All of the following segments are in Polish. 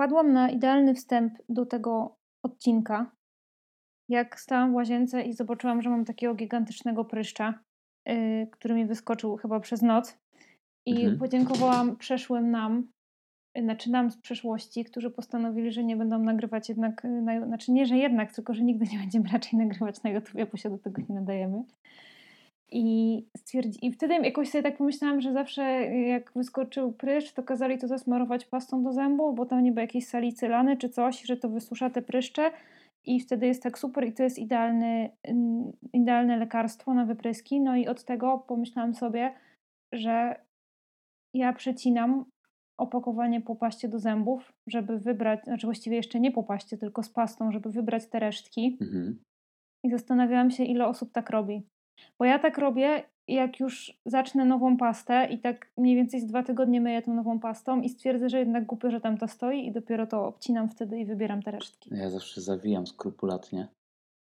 wpadłam na idealny wstęp do tego odcinka, jak stałam w łazience i zobaczyłam, że mam takiego gigantycznego pryszcza, yy, który mi wyskoczył chyba przez noc. I Mhm. podziękowałam przeszłym nam, znaczy nam z przeszłości, którzy postanowili, że nie będą nagrywać jednak, yy, na, znaczy nie, że jednak, tylko że nigdy nie będziemy raczej nagrywać na YouTubie, bo się do tego nie nadajemy. I, stwierdzi, I wtedy jakoś sobie tak pomyślałam, że zawsze jak wyskoczył pryszcz, to kazali to zasmarować pastą do zębów, bo tam niby jakieś salicylany czy coś, że to wysusza te pryszcze i wtedy jest tak super i to jest idealny, ym, idealne lekarstwo na wypryski. No i od tego pomyślałam sobie, że ja przecinam opakowanie po paście do zębów, żeby wybrać, znaczy właściwie jeszcze nie po paście, tylko z pastą, żeby wybrać te resztki. Mhm. I zastanawiałam się, ile osób tak robi. Bo ja tak robię, jak już zacznę nową pastę i tak mniej więcej z dwa tygodnie myję tą nową pastą i stwierdzę, że jednak głupio, że tam to stoi i dopiero to obcinam wtedy i wybieram te resztki. Ja zawsze zawijam skrupulatnie.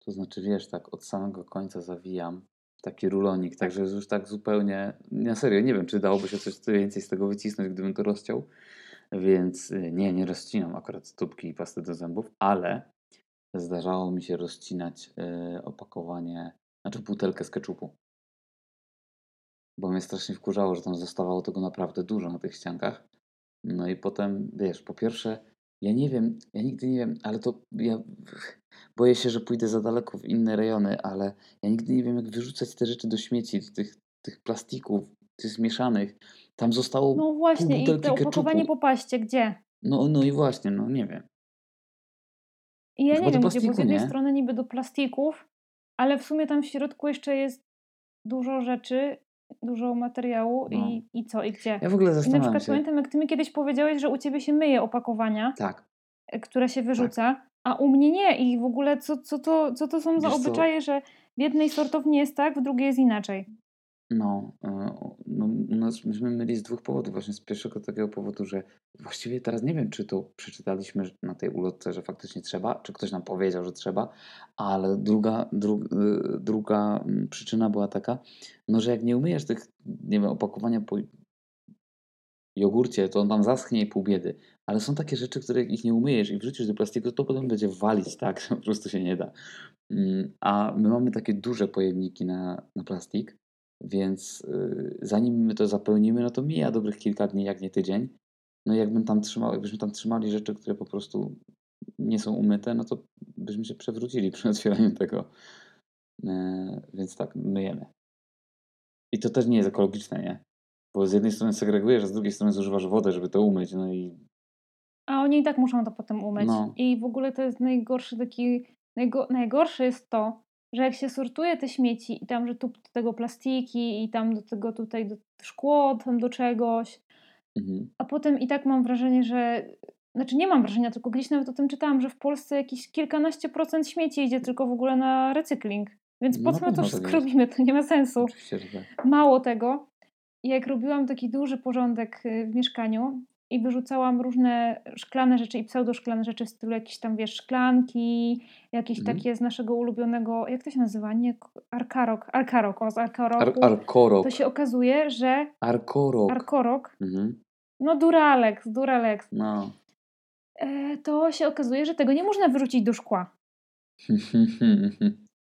To znaczy, wiesz, tak od samego końca zawijam taki rulonik, także już tak zupełnie, na serio, nie wiem, czy dałoby się coś więcej z tego wycisnąć, gdybym to rozciął, więc y, nie, nie rozcinam akurat stópki i pasty do zębów, ale zdarzało mi się rozcinać y, opakowanie, znaczy butelkę z keczupu. Bo mnie strasznie wkurzało, że tam zostawało tego naprawdę dużo na tych ściankach. No i potem, wiesz, po pierwsze, ja nie wiem, ja nigdy nie wiem, ale to ja boję się, że pójdę za daleko w inne rejony, ale ja nigdy nie wiem, jak wyrzucać te rzeczy do śmieci, do tych, tych plastików, tych zmieszanych. Tam zostało No właśnie, i to opakowanie keczupu. po paście, gdzie? No, no i właśnie, no nie wiem. I ja Chyba nie wiem, gdzie, bo z jednej nie? strony niby do plastików, ale w sumie tam w środku jeszcze jest dużo rzeczy, dużo materiału No. i, i co, i gdzie. Ja w ogóle I na zastanawiam przykład się. pamiętam, jak ty mi kiedyś powiedziałeś, że u ciebie się myje opakowania, Tak, e, które się wyrzuca, a u mnie nie. I w ogóle co, co, to, co to są za Wiesz co? obyczaje, że w jednej sortowni jest tak, w drugiej jest inaczej. No, e, no, nas myśmy myli z dwóch powodów. Właśnie z pierwszego takiego powodu, że właściwie teraz nie wiem, czy to przeczytaliśmy na tej ulotce, że faktycznie trzeba, czy ktoś nam powiedział, że trzeba, ale druga, dru, y, druga przyczyna była taka, no, że jak nie umyjesz tych, nie wiem, opakowania po jogurcie, to on tam zaschnie i pół biedy. Ale są takie rzeczy, które jak ich nie umyjesz i wrzucisz do plastiku, to potem będzie walić tak, po prostu się nie da. Mm, A my mamy takie duże pojemniki na, na plastik, więc y, zanim my to zapełnimy, no to mija dobrych kilka dni, jak nie tydzień. No i jakbym tam trzymał, jakbyśmy tam trzymali rzeczy, które po prostu nie są umyte, no to byśmy się przewrócili przy otwieraniu tego. E, Więc tak, myjemy. I to też nie jest ekologiczne, nie? Bo z jednej strony segregujesz, a z drugiej strony zużywasz wodę, żeby to umyć, no i A oni i tak muszą to potem umyć. No. I w ogóle to jest najgorszy taki. Najgo, najgorsze jest to, że jak się sortuje te śmieci i tam, że tu do tego plastiki i tam do tego tutaj do szkło, tam do czegoś, mhm. a potem i tak mam wrażenie, że. Znaczy nie mam wrażenia, tylko gdzieś nawet o tym czytałam, że w Polsce jakieś kilkanaście procent śmieci idzie tylko w ogóle na recykling. Więc po co my to wszystko tak jest. robimy? To nie ma sensu. tak. Mało tego, jak robiłam taki duży porządek y, w mieszkaniu i wyrzucałam różne szklane rzeczy i pseudoszklane rzeczy w stylu jakieś tam, wiesz, szklanki, jakieś Mhm. takie z naszego ulubionego, jak to się nazywa? Nie, arkarok, arkarok, o z arkaroku. Ar arkorok. to się okazuje, że Arkorok. arkorok, Mhm. no Duralex, Duralex, No. e, to się okazuje, że tego nie można wyrzucić do szkła.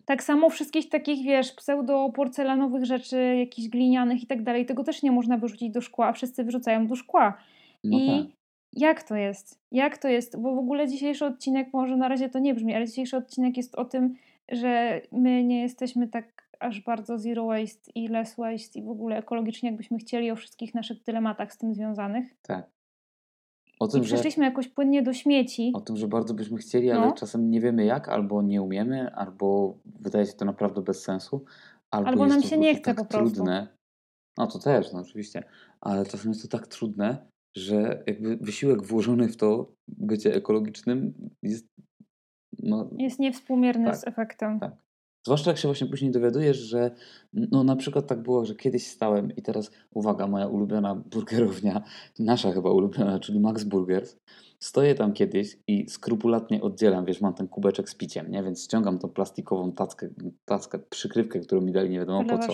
Tak samo wszystkich takich, wiesz, pseudo-porcelanowych rzeczy, jakichś glinianych i tak dalej, tego też nie można wyrzucić do szkła, a wszyscy wyrzucają do szkła. No I tak. jak to jest? Jak to jest? Bo w ogóle dzisiejszy odcinek, może na razie to nie brzmi, ale dzisiejszy odcinek jest o tym, że my nie jesteśmy tak aż bardzo zero waste i less waste i w ogóle ekologicznie, jakbyśmy chcieli o wszystkich naszych dylematach z tym związanych. tak. O I tym, że, przeszliśmy jakoś płynnie do śmieci. o tym, że bardzo byśmy chcieli, ale No. czasem nie wiemy jak, albo nie umiemy, albo wydaje się to naprawdę bez sensu, albo, Albo nam się nie chce tak po prostu. trudne. No to też, no oczywiście, ale czasem jest to tak trudne, że jakby wysiłek włożony w to bycie ekologicznym jest no, Jest niewspółmierny Tak, z efektem. tak. Zwłaszcza jak się właśnie później dowiadujesz, że no na przykład tak było, że kiedyś stałem i teraz uwaga, moja ulubiona burgerownia, nasza chyba ulubiona, czyli Max Burgers. Stoję tam kiedyś i skrupulatnie oddzielam, wiesz, mam ten kubeczek z piciem, nie? Więc ściągam tą plastikową tackę, tackę, przykrywkę, którą mi dali nie wiadomo po co,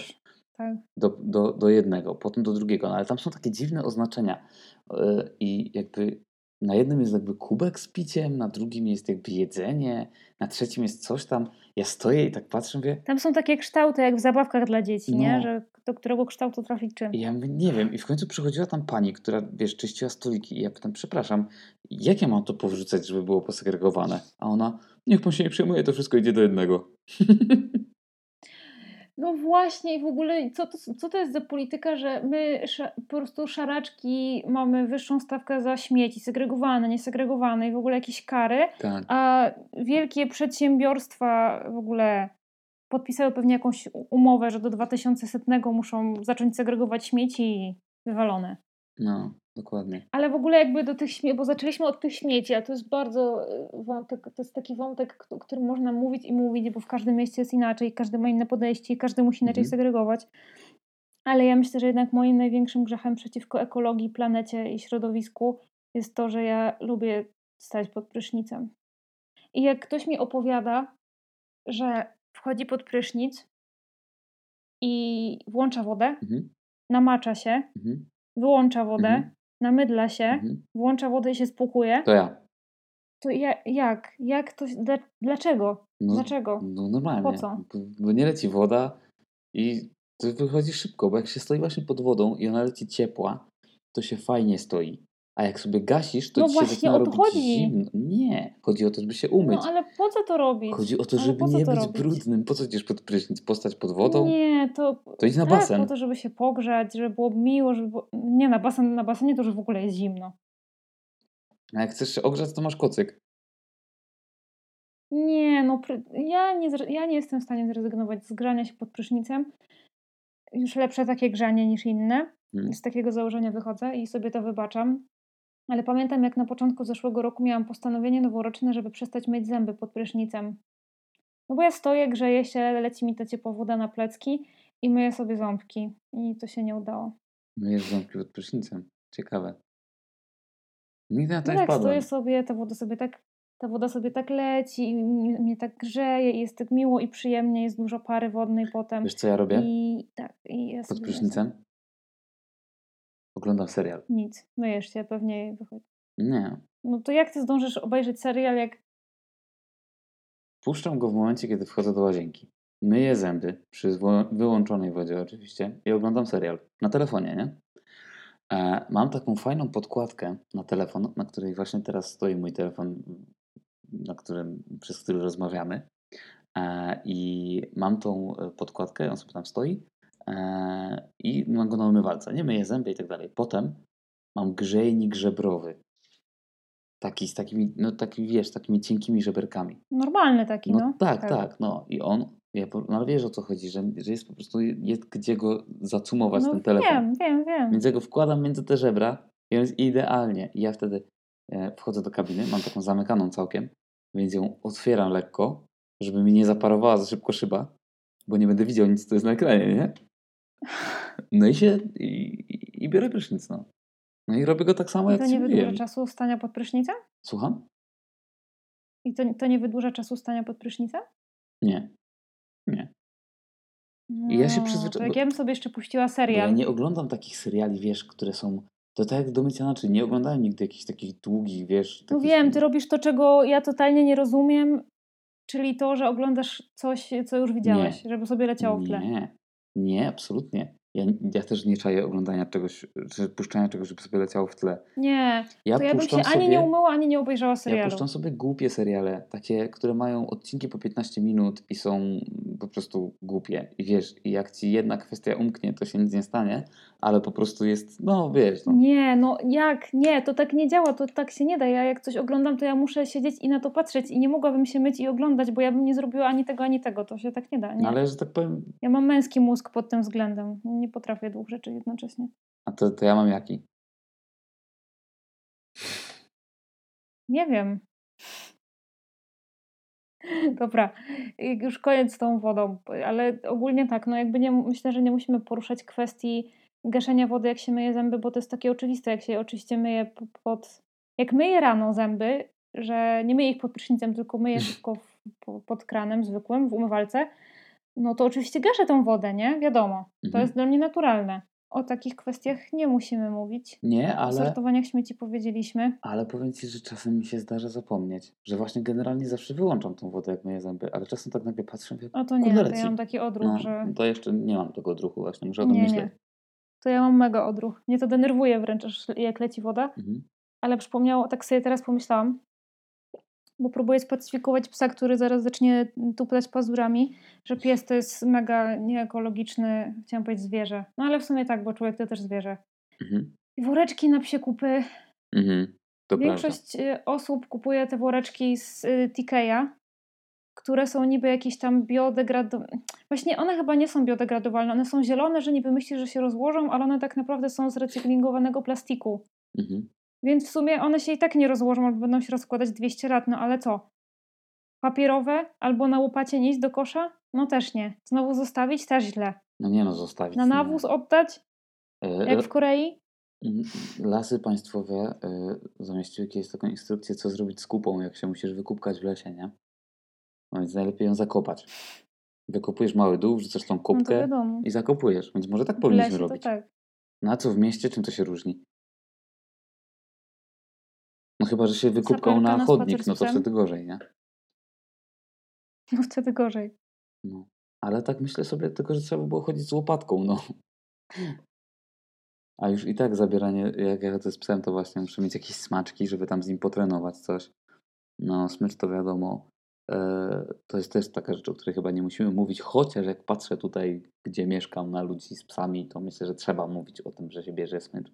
Tak. do, do, do jednego, potem do drugiego, no ale tam są takie dziwne oznaczenia yy, i jakby na jednym jest jakby kubek z piciem, na drugim jest jakby jedzenie, na trzecim jest coś tam. Ja stoję i tak patrzę, mówię, Tam są takie kształty jak w zabawkach dla dzieci, nie? No. Że do którego kształtu trafić czym. i ja mówię, nie wiem. I w końcu przychodziła tam pani, która, wiesz, czyściła stoliki i ja pytam, przepraszam, jak ja mam to powrzucać, żeby było posegregowane? A ona, niech pan się nie przejmuje, to wszystko idzie do jednego. No właśnie i w ogóle co to, co to jest za polityka, że my po prostu szaraczki mamy wyższą stawkę za śmieci, segregowane, niesegregowane i w ogóle jakieś kary, tak. a wielkie przedsiębiorstwa w ogóle podpisały pewnie jakąś umowę, że do 2100 muszą zacząć segregować śmieci i wywalone. No, dokładnie. Ale w ogóle jakby do tych śmieci, bo zaczęliśmy od tych śmieci, a to jest bardzo y, wątek, to jest taki wątek, o którym można mówić i mówić, bo w każdym mieście jest inaczej, każdy ma inne podejście i każdy musi inaczej Mhm. segregować. Ale ja myślę, że jednak moim największym grzechem przeciwko ekologii, planecie i środowisku jest to, że ja lubię stać pod prysznicem. I jak ktoś mi opowiada, że wchodzi pod prysznic i włącza wodę, Mhm. namacza się, Mhm. Wyłącza wodę, Mhm. namydla się, Mhm. włącza wodę i się spłukuje, To ja. to ja, jak? Jak to, dla, dlaczego? No, Dlaczego? No normalnie. Po co? Bo nie leci woda i to wychodzi szybko, bo jak się stoi właśnie pod wodą i ona leci ciepła, to się fajnie stoi. A jak sobie gasisz, to No ci się właśnie, zaczyna o to robić chodzi. zimno. Nie, chodzi o to, żeby się umyć. No ale po co to robić? Chodzi o to, żeby co nie to być robić? brudnym. Po co idziesz pod prysznic? Postać pod wodą? Nie, to To idź na tak, basen. po to, żeby się pogrzać, żeby było miło, żeby było... Nie, na, basen, na basenie to już w ogóle jest zimno. A jak chcesz się ogrzać, to masz kocyk. Nie, no ja, nie, ja nie jestem w stanie zrezygnować z grzania się pod prysznicem. Już lepsze takie grzanie niż inne. Hmm. Z takiego założenia wychodzę i sobie to wybaczam. Ale pamiętam, jak na początku zeszłego roku miałam postanowienie noworoczne, żeby przestać myć zęby pod prysznicem. No bo ja stoję, grzeję się, leci mi ta ciepła woda na plecki i myję sobie ząbki. I to się nie udało. Myjesz ząbki pod prysznicem. Ciekawe. Nigdy na to No nie tak, stoję sobie, ta woda sobie tak, ta woda sobie tak leci i mnie, tak grzeje i jest tak miło i przyjemnie, jest dużo pary wodnej potem. Wiesz, co ja robię I tak, i ja pod prysznicem? Oglądam serial. Nic, myjesz się, pewnie wychodzi. Nie. No to jak ty zdążysz obejrzeć serial, jak Puszczam go w momencie, kiedy wchodzę do łazienki. Myję zęby, przy wyłączonej wodzie oczywiście, i oglądam serial. Na telefonie, nie? E, mam taką fajną podkładkę na telefon, na której właśnie teraz stoi mój telefon, na którym, przez który rozmawiamy. E, I mam tą e, podkładkę, on sobie tam stoi i mam go na umywalce. Nie myję zęby i tak dalej. Potem mam grzejnik żebrowy. Taki z takimi, no taki wiesz, takimi cienkimi żeberkami. normalny taki, No, no. tak, tak, no i on, ja, no ale wiesz o co chodzi, że, że jest po prostu, jest gdzie go zacumować No ten telefon. wiem, wiem, wiem. Więc ja go wkładam między te żebra i on jest idealnie. I ja wtedy e, wchodzę do kabiny, mam taką zamykaną całkiem, więc ją otwieram lekko, żeby mi nie zaparowała za szybko szyba, bo nie będę widział nic, co jest na ekranie, nie? No i się, i, i, biorę prysznic, no. No i robię go tak samo, I jak to nie wydłuża czasu stania pod prysznicem? Słucham? I to, to nie wydłuża czasu stania pod prysznicem? Nie. Nie. I ja się No, przyzwycza- To jak ja bym sobie jeszcze puściła Bo ja serial. nie oglądam takich seriali, wiesz, które są. To tak jak do mycia naczyń. Nie oglądałem nigdy jakichś takich długich, wiesz. No wiem, ty robisz to, czego ja totalnie nie rozumiem, czyli to, że oglądasz coś, co już widziałeś, żeby sobie leciało w tle. Nie, nie, absolutnie. Ja, ja też nie czaję oglądania czegoś, czy puszczania czegoś, żeby sobie leciało w tle. Nie, Ja to ja bym się puszczam ani sobie, nie umyła, ani nie obejrzała Ja serialu. puszczam sobie głupie seriale, takie, które mają odcinki po 15 minut i są po prostu głupie. I wiesz, jak ci jedna kwestia umknie, to się nic nie stanie, ale po prostu jest, no wiesz, no. Nie, no jak? Nie, to tak nie działa, to tak się nie da. Ja jak coś oglądam, to ja muszę siedzieć i na to patrzeć i nie mogłabym się myć i oglądać, bo ja bym nie zrobiła ani tego, ani tego. To się tak nie da. Nie. no ale że tak powiem, Ja mam męski mózg pod tym względem. Nie potrafię dwóch rzeczy jednocześnie. a to, to ja mam jaki? Nie wiem. Dobra, już koniec z tą wodą, ale ogólnie tak, no jakby nie, myślę, że nie musimy poruszać kwestii gaszenia wody, jak się myje zęby, bo to jest takie oczywiste, jak się oczywiście myje po- pod... Jak myję rano zęby, że nie myję ich pod prysznicem, tylko myję tylko pod kranem zwykłym, w umywalce, no to oczywiście gaszę tą wodę, nie? Wiadomo, to Mhm. jest dla mnie naturalne. o takich kwestiach nie musimy mówić. Nie, O ale, sortowaniach śmieci powiedzieliśmy. ale powiem Ci, że czasem mi się zdarza zapomnieć, że właśnie generalnie zawsze wyłączam tą wodę, jak myję zęby, ale czasem tak nagle patrzę, mówię, O to nie, to ja mam taki odruch, No, że to jeszcze nie mam tego odruchu właśnie, muszę o tym nie, myśleć. nie. To ja mam mega odruch. Mnie to denerwuje wręcz, jak leci woda. Mhm. Ale przypomniało, tak sobie teraz pomyślałam, bo próbuję spacyfikować psa, który zaraz zacznie tuplać pazurami, że pies to jest mega nieekologiczny, chciałam powiedzieć zwierzę. No ale w sumie tak, bo człowiek to też zwierzę. Mhm. Woreczki na psie kupy. Mhm. To prawda. Większość y, osób kupuje te woreczki z y, Tikeya, które są niby jakieś tam biodegradowane. Właśnie one chyba nie są biodegradowalne, one są zielone, że niby myślisz, że się rozłożą, ale one tak naprawdę są z recyklingowanego plastiku. Mhm. Więc w sumie one się i tak nie rozłożą, albo będą się rozkładać 200 lat, no ale co? Papierowe albo na łopacie nieść do kosza? No też nie. Znowu zostawić? Też źle. No nie no, zostawić. Na nie. nawóz oddać? E, Jak w Korei? Lasy państwowe y, zamieściły kiedyś taką instrukcję, co zrobić z kupą, jak się musisz wykupkać w lesie, nie? No więc najlepiej ją zakopać. Wykopujesz mały dół, wrzucasz tą No kopkę wiadomo. i zakopujesz, więc może tak powinniśmy robić. tak. Na co w mieście, czym to się różni? No chyba, że się wykupkał Saperka na na chodnik, no to wtedy gorzej, nie? No wtedy gorzej. No. Ale tak myślę sobie tylko, że trzeba by było chodzić z łopatką, no. A już i tak zabieranie, jak ja chodzę z psem, to właśnie muszę mieć jakieś smaczki, żeby tam z nim potrenować coś. No, smycz to wiadomo. E, to jest też taka rzecz, o której chyba nie musimy mówić, chociaż jak patrzę tutaj, gdzie mieszkam, na ludzi z psami, to myślę, że trzeba mówić o tym, że się bierze smycz.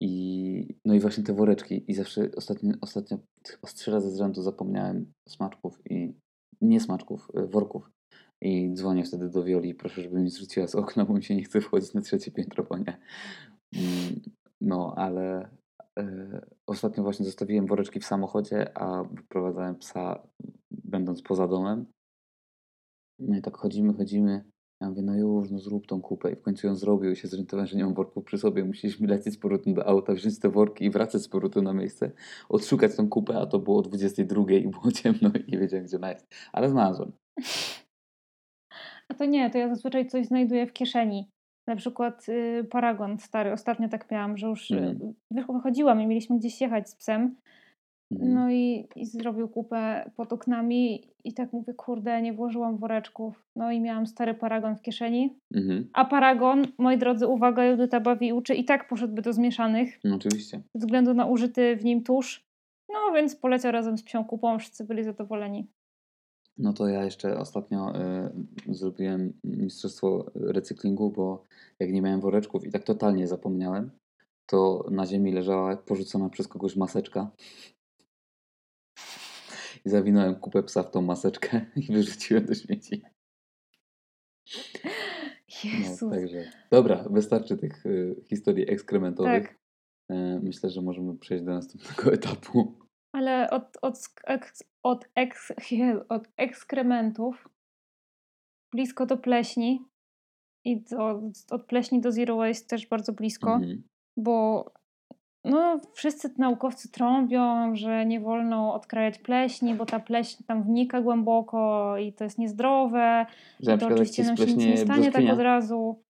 I, no i właśnie te woreczki. I zawsze ostatnio, ostatnio chyba trzy razy z rzędu zapomniałem smaczków i nie smaczków, y, worków. I dzwonię wtedy do Wioli proszę, żeby mi zrzuciła z okna, bo mi się nie chce wchodzić na trzecie piętro, bo nie. Mm, No, ale e, ostatnio właśnie zostawiłem woreczki w samochodzie, a wyprowadzałem psa będąc poza domem. No i tak chodzimy, chodzimy. Ja mówię, no już, no zrób tą kupę. I w końcu ją zrobił i się zorientowałem, że nie mam worków przy sobie. Musieliśmy lecieć z powrotem do auta, wziąć te worki i wracać z powrotem na miejsce, odszukać tą kupę, a to było o 22 i było ciemno i nie wiedziałem, gdzie ona jest. Ale znalazłem. A to nie, to ja zazwyczaj coś znajduję w kieszeni. Na przykład y, paragon stary. Ostatnio tak miałam, że już y, wychodziłam i mieliśmy gdzieś jechać z psem. Mhm. No i, i zrobił kupę pod oknami i tak mówię, kurde, nie włożyłam woreczków. No i miałam stary paragon w kieszeni. Mhm. A paragon, moi drodzy, uwaga, Judyta bawi i uczy, i tak poszedłby do zmieszanych No oczywiście. ze względu na użyty w nim tusz. No więc poleciał razem z psią kupą, wszyscy byli zadowoleni. No to ja jeszcze ostatnio y, zrobiłem mistrzostwo recyklingu, bo jak nie miałem woreczków i tak totalnie zapomniałem, to na ziemi leżała porzucona przez kogoś maseczka. I zawinąłem kupę psa w tą maseczkę i wyrzuciłem do śmieci. No, Jezus. także. Dobra, wystarczy tych y, historii ekskrementowych. tak, Y, myślę, że możemy przejść do następnego etapu. ale od, od, eks, od, eks, od ekskrementów blisko do pleśni i do, od pleśni do zero waste też bardzo blisko. Mhm. bo no, wszyscy naukowcy trąbią, że nie wolno odkrajać pleśni, bo ta pleśń tam wnika głęboko i to jest niezdrowe. Że I to oczywiście nam się nic nie stanie tak od razu.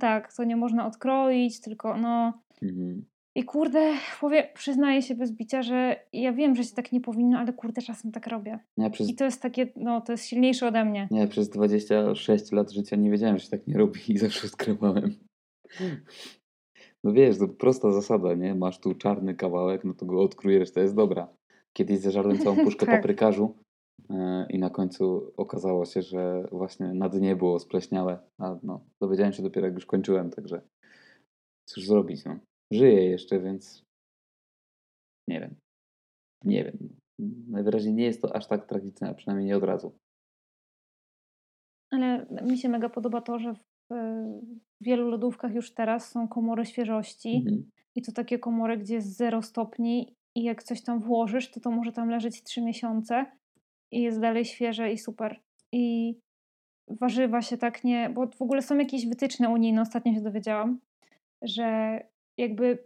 Tak, to nie można odkroić, tylko no. Mhm. I kurde, powie, przyznaję się bez bicia, że ja wiem, że się tak nie powinno, ale kurde, czasem tak robię. Ja przez I to jest takie, no, to jest silniejsze ode mnie. Nie, przez 26 lat życia nie wiedziałem, że się tak nie robi i zawsze odkrywałem. No wiesz, to prosta zasada, nie? Masz tu czarny kawałek, no to go odkrujesz, to jest dobra. Kiedyś zeżarłem całą puszkę Tak. paprykarzu e, i na końcu okazało się, że właśnie na dnie było spleśniałe, a no, dowiedziałem się dopiero jak już kończyłem, także cóż zrobić, no. Żyję jeszcze, więc nie wiem. Nie wiem. Najwyraźniej nie jest to aż tak tragiczne, a przynajmniej nie od razu. Ale mi się mega podoba to, że w e, wielu lodówkach już teraz są komory świeżości. Mhm. I to takie komory, gdzie jest 0 stopni i jak coś tam włożysz, to to może tam leżeć 3 miesiące i jest dalej świeże i super. I warzywa się tak nie... Bo w ogóle są jakieś wytyczne unijne, ostatnio się dowiedziałam, że jakby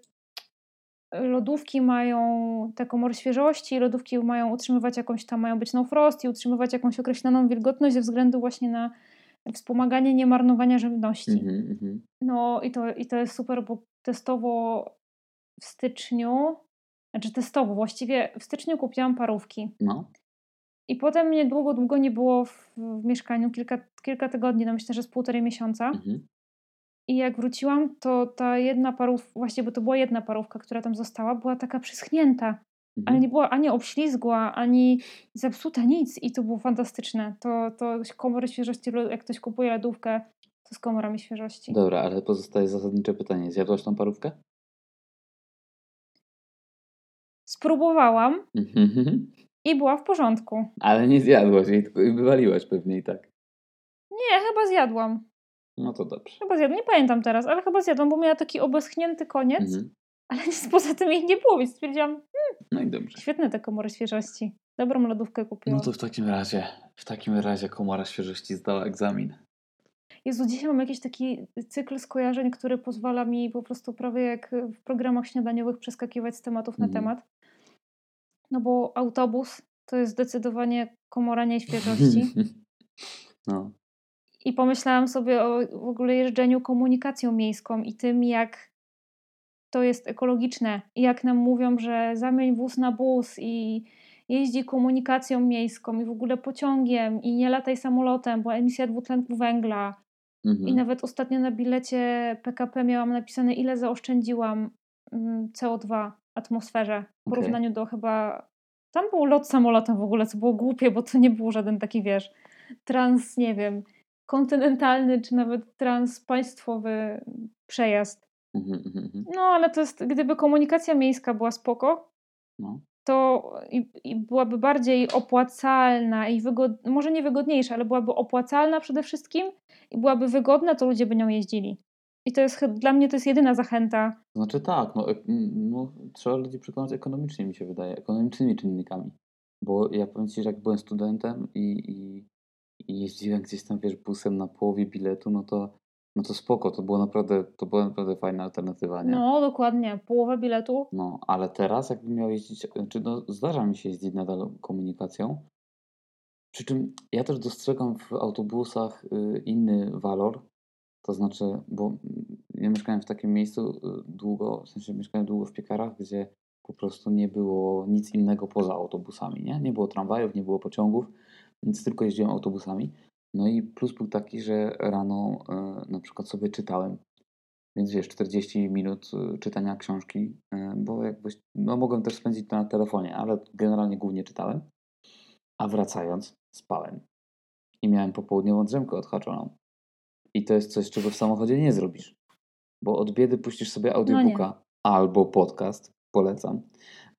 lodówki mają te komory świeżości, lodówki mają utrzymywać jakąś tam, mają być no frost i utrzymywać jakąś określoną wilgotność ze względu właśnie na wspomaganie niemarnowania żywności. Mhm, mhm. No i to, i to jest super, bo testowo w styczniu, znaczy testowo, właściwie w styczniu kupiłam parówki. No. I potem mnie długo, długo nie było w, w mieszkaniu, kilka, kilka tygodni, no myślę, że z półtorej miesiąca. Mhm. I jak wróciłam, to ta jedna parówka, właśnie, bo to była jedna parówka, która tam została, była taka przyschnięta, ale Mhm. nie była ani obślizgła, ani zepsuta, nic. I to było fantastyczne. To, to komory świeżości, jak ktoś kupuje lodówkę, to z komorami świeżości. Dobra, ale pozostaje zasadnicze pytanie. Zjadłaś tą parówkę? Spróbowałam Mhm. i była w porządku. Ale nie zjadłaś jej, tylko wywaliłaś pewnie i tak. Nie, chyba zjadłam. No to dobrze. Chyba zjadłam, nie pamiętam teraz, ale chyba zjadłam, bo miała taki obeschnięty koniec, Mhm. ale nic poza tym jej nie było, więc stwierdziłam, No i dobrze. świetne te komory świeżości. Dobrą lodówkę kupiłam. No to w takim razie, w takim razie komora świeżości zdała egzamin. Jezu, dzisiaj mam jakiś taki cykl skojarzeń, który pozwala mi po prostu prawie jak w programach śniadaniowych przeskakiwać z tematów na Mhm. temat. No bo autobus to jest zdecydowanie komora nieświeżości. No. I pomyślałam sobie o w ogóle jeżdżeniu komunikacją miejską i tym, jak to jest ekologiczne. I jak nam mówią, że zamień wóz na bus i jeździ komunikacją miejską i w ogóle pociągiem i nie lataj samolotem, bo emisja dwutlenku węgla. I Mhm. nawet ostatnio na bilecie PKP miałam napisane, ile zaoszczędziłam mm, CO2 w atmosferze w Okej. porównaniu do chyba. Tam był lot samolotem w ogóle, co było głupie, bo to nie był żaden taki, wiesz, trans, nie wiem, kontynentalny czy nawet transpaństwowy przejazd. Mhm, mhm, mhm. No ale to jest, gdyby komunikacja miejska była spoko, No. to i, i byłaby bardziej opłacalna i wygod... może nie wygodniejsza, ale byłaby opłacalna przede wszystkim i byłaby wygodna, to ludzie by nią jeździli. I to jest dla mnie to jest jedyna zachęta. Znaczy tak, no, no trzeba ludzi przekonać ekonomicznie mi się wydaje, ekonomicznymi czynnikami. Bo ja powiem Ci, że jak byłem studentem i, i, i jeździłem gdzieś tam, wiesz, busem na połowie biletu, no to, no to spoko, to było naprawdę, to była naprawdę fajna alternatywa, nie? No, dokładnie. Połowę biletu. No, ale teraz jakbym miał jeździć, czy no, zdarza mi się jeździć nadal komunikacją. Przy czym ja też dostrzegam w autobusach y, inny walor. To znaczy, bo ja mieszkałem w takim miejscu y, długo, w sensie mieszkałem długo w Piekarach, gdzie po prostu nie było nic innego poza autobusami, nie? Nie było tramwajów, nie było pociągów, więc tylko jeździłem autobusami. No i plus był taki, że rano y, na przykład sobie czytałem więc wiesz, 40 minut y, czytania książki, y, bo jakbyś, no mogłem też spędzić to na telefonie, ale generalnie głównie czytałem. A wracając, spałem. I miałem popołudniową drzemkę odhaczoną. I to jest coś, czego w samochodzie nie zrobisz. Bo od biedy puścisz sobie audiobooka albo podcast, polecam,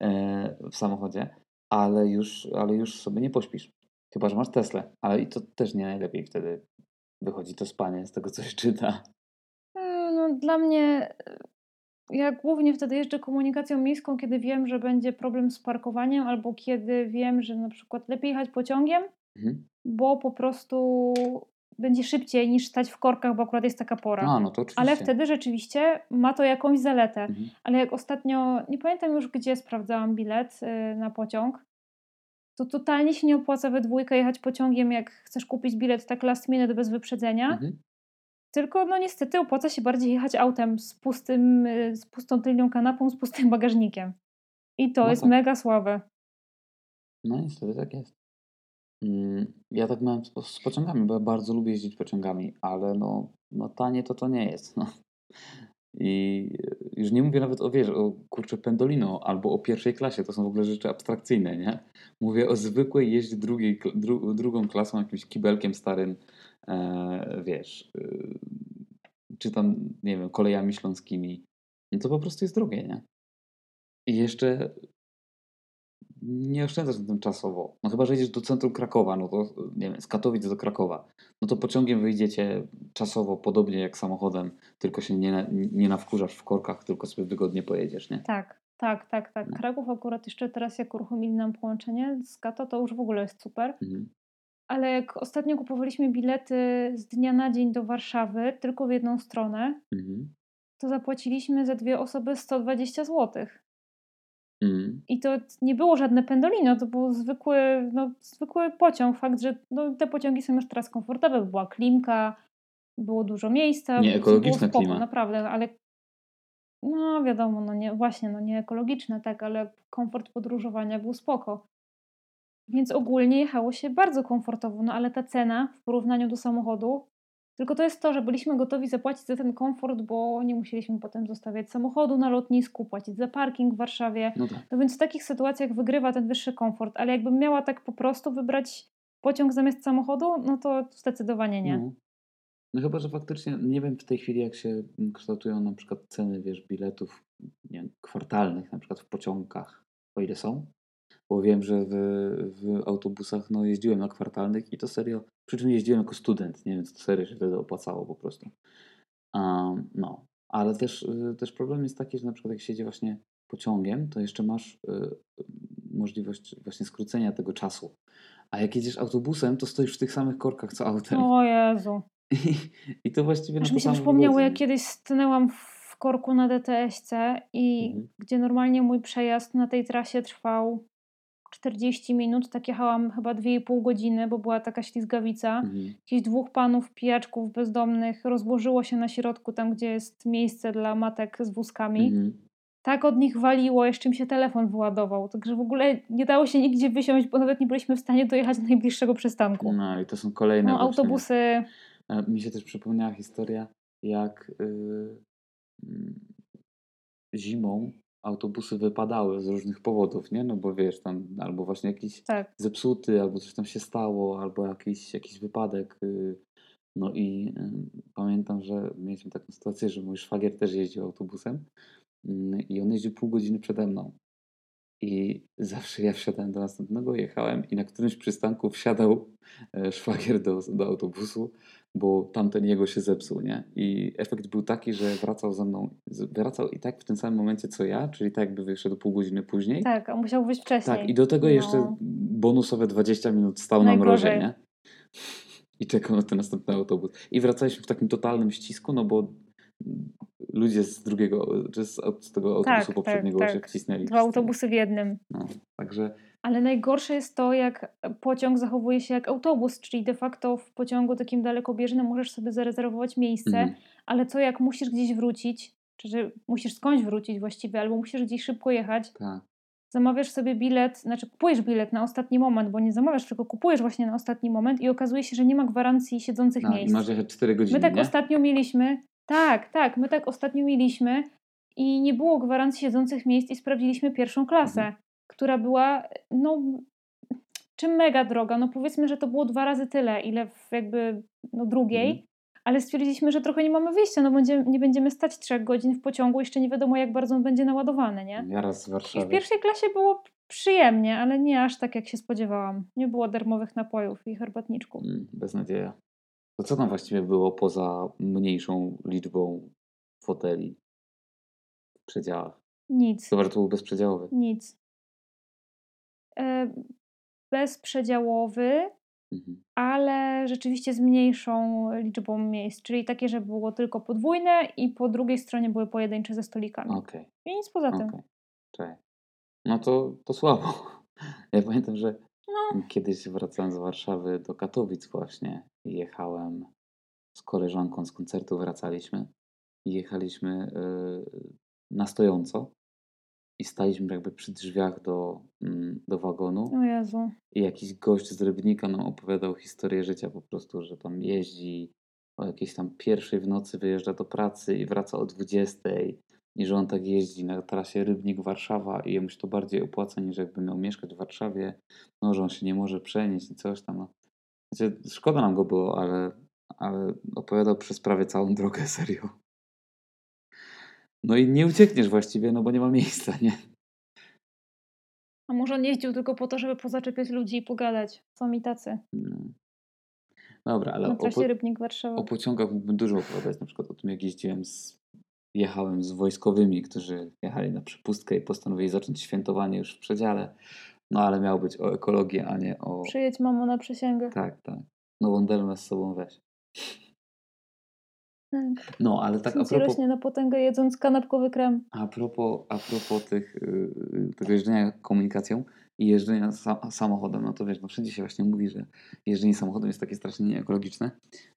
e, w samochodzie, ale już, ale już sobie nie pośpisz. Chyba, że masz Teslę, ale i to też nie najlepiej wtedy wychodzi to spanie z tego, co się czyta. Mm, No, dla mnie, y, ja głównie wtedy jeżdżę komunikacją miejską, kiedy wiem, że będzie problem z parkowaniem, albo kiedy wiem, że na przykład lepiej jechać pociągiem, Mhm. bo po prostu będzie szybciej niż stać w korkach, bo akurat jest taka pora. A, no to oczywiście. Ale wtedy rzeczywiście ma to jakąś zaletę. Mhm. Ale jak ostatnio, nie pamiętam już gdzie sprawdzałam bilet y, na pociąg, to totalnie się nie opłaca we dwójkę jechać pociągiem, jak chcesz kupić bilet tak last minute bez wyprzedzenia. Mhm. Tylko no niestety opłaca się bardziej jechać autem z, pustym, y, z pustą tylnią kanapą, z pustym bagażnikiem. I to No jest tak. mega słabe. No niestety tak jest. Mm, Ja tak miałem z, po- z pociągami, bo ja bardzo lubię jeździć pociągami, ale no, no tanie to to nie jest. No. I już nie mówię nawet o, wiesz, o kurczę pendolino albo o pierwszej klasie, to są w ogóle rzeczy abstrakcyjne, nie? Mówię o zwykłej jeździe drugiej, dru, drugą klasą, jakimś kibelkiem starym, e, wiesz, e, czy tam, nie wiem, kolejami śląskimi. No to po prostu jest drogie, nie? I jeszcze nie oszczędzasz na tym czasowo. No chyba, że jedziesz do centrum Krakowa, no to nie wiem, z Katowic do Krakowa. No to pociągiem wyjdziecie czasowo podobnie jak samochodem, tylko się nie, na- nie nawkurzasz w korkach, tylko sobie wygodnie pojedziesz, nie? Tak, tak, tak, tak. No. Kraków akurat jeszcze teraz jak uruchomili nam połączenie z Kato, to już w ogóle jest super. Mhm. Ale jak ostatnio kupowaliśmy bilety z dnia na dzień do Warszawy, tylko w jedną stronę, Mhm. to zapłaciliśmy za dwie osoby 120 zł. Mhm. I to nie było żadne pendolino, to był zwykły, no, zwykły pociąg. Fakt, że no, te pociągi są już teraz komfortowe, była klimka, było dużo miejsca. Nie spoko, klima. Naprawdę, ale no wiadomo, no nie, właśnie, no nie ekologiczne, tak, ale komfort podróżowania był spoko. Więc ogólnie jechało się bardzo komfortowo, no ale ta cena w porównaniu do samochodu, tylko to jest to, że byliśmy gotowi zapłacić za ten komfort, bo nie musieliśmy potem zostawiać samochodu na lotnisku, płacić za parking w Warszawie. No tak. No więc w takich sytuacjach wygrywa ten wyższy komfort, ale jakbym miała tak po prostu wybrać pociąg zamiast samochodu, no to zdecydowanie nie. No. no chyba, że faktycznie, nie wiem w tej chwili jak się mm, kształtują na przykład ceny, wiesz, biletów nie kwartalnych, na przykład w pociągach, o ile są. Bo wiem, że w, w autobusach no, jeździłem na kwartalnych i to serio, przy czym jeździłem jako student, nie więc to serio się wtedy opłacało po prostu. Um, no, ale też, y, też problem jest taki, że na przykład jak się jedzie właśnie pociągiem, to jeszcze masz y, możliwość właśnie skrócenia tego czasu. A jak jedziesz autobusem, to stoisz w tych samych korkach co autem. O Jezu. I, i to właściwie Aż mi się przypomniało, jak kiedyś stanęłam w korku na DTS-ce i Mhm. gdzie normalnie mój przejazd na tej trasie trwał 40 minut, tak jechałam chyba 2,5 godziny, bo była taka ślizgawica. Mhm. Jakichś dwóch panów, pijaczków bezdomnych rozłożyło się na środku, tam gdzie jest miejsce dla matek z wózkami. Mhm. Tak od nich waliło, jeszcze mi się telefon wyładował. Także w ogóle nie dało się nigdzie wysiąść, bo nawet nie byliśmy w stanie dojechać do najbliższego przystanku. No i to są kolejne No, właśnie- autobusy Mi się też przypomniała historia, jak y, mm, zimą autobusy wypadały z różnych powodów, nie? No bo wiesz, tam albo właśnie jakiś Tak. zepsuty, albo coś tam się stało, albo jakiś, jakiś wypadek. y, No i y, pamiętam, że mieliśmy taką sytuację, że mój szwagier też jeździł autobusem mm, i on jeździł pół godziny przede mną. I zawsze ja wsiadałem do następnego, jechałem i na którymś przystanku wsiadał e, szwagier do, do autobusu, bo tamten jego się zepsuł, nie? I efekt był taki, że wracał ze mną, wracał i tak w tym samym momencie co ja, czyli tak jakby wyszedł pół godziny później. Tak, a musiał wyjść wcześniej. Tak, i do tego No. jeszcze bonusowe 20 minut stał na mrozie, Najgorzej. nie? I czekał na ten następny autobus. I wracaliśmy w takim totalnym ścisku, no bo ludzie z drugiego, czy z, z tego autobusu Tak, poprzedniego tak, się tak. wcisnęli. Dwa autobusy w jednym. No, także Ale najgorsze jest to, jak pociąg zachowuje się jak autobus, czyli de facto w pociągu takim dalekobieżnym możesz sobie zarezerwować miejsce, Mhm. ale co jak musisz gdzieś wrócić, czy że musisz skądś wrócić właściwie, albo musisz gdzieś szybko jechać, tak. zamawiasz sobie bilet, znaczy kupujesz bilet na ostatni moment, bo nie zamawiasz, tylko kupujesz właśnie na ostatni moment i okazuje się, że nie ma gwarancji siedzących No, i miejsc. masz jechać 4 godziny, My tak nie? ostatnio mieliśmy, tak, tak, my tak ostatnio mieliśmy i nie było gwarancji siedzących miejsc i sprawdziliśmy pierwszą klasę, Mhm. która była, no, czym mega droga, no powiedzmy, że to było dwa razy tyle, ile w jakby, no drugiej, Mhm. ale stwierdziliśmy, że trochę nie mamy wyjścia, no będzie, nie będziemy stać trzech godzin w pociągu, jeszcze nie wiadomo jak bardzo on będzie naładowany, nie? Ja raz w I w pierwszej klasie było przyjemnie, ale nie aż tak, jak się spodziewałam. Nie było darmowych napojów i herbatniczków. Mm, Beznadzieja. To co tam właściwie było poza mniejszą liczbą foteli w przedziałach? Nic. Zobacz, to był bezprzedziałowy. Nic. E, bezprzedziałowy, Mhm. ale rzeczywiście z mniejszą liczbą miejsc, czyli takie, że było tylko podwójne i po drugiej stronie były pojedyncze ze stolikami. Okej, I nic poza tym. okej. Czekaj. No to, to słabo. Ja pamiętam, że No, kiedyś wracałem z Warszawy do Katowic właśnie i jechałem z koleżanką z koncertu, wracaliśmy i jechaliśmy y, na stojąco i staliśmy jakby przy drzwiach do, mm, do wagonu. O Jezu. i jakiś gość z Rybnika nam opowiadał historię życia po prostu, że tam jeździ o jakiejś tam pierwszej w nocy wyjeżdża do pracy i wraca o 20 i że on tak jeździ na trasie Rybnik-Warszawa i jemu się to bardziej opłaca niż jakby miał mieszkać w Warszawie, no że on się nie może przenieść i coś tam. No. Znaczy, szkoda nam go było, ale, ale opowiadał przez prawie całą drogę, serio. No i nie uciekniesz właściwie, no bo nie ma miejsca, nie? A może on jeździł tylko po to, żeby pozaczepiać ludzi i pogadać. Są mi tacy. No. Dobra, ale opo- trasie Rybnik Warszawa. O pociągach mógłbym dużo opowiadać, na przykład o tym, jak jeździłem z, jechałem z wojskowymi, którzy jechali na przepustkę i postanowili zacząć świętowanie już w przedziale. No ale miał być o ekologii, a nie o... Przyjedź mamo na przysięgę. Tak, tak. Nową delmę z sobą weź. Tak. No, ale tak a Syn ci propos, rośnie na potęgę jedząc kanapkowy krem. a propos, a propos tych, yy, tego jeżdżenia komunikacją i jeżdżenia sa samochodem, no to wiesz, no wszędzie się właśnie mówi, że jeżdżenie samochodem jest takie strasznie nieekologiczne.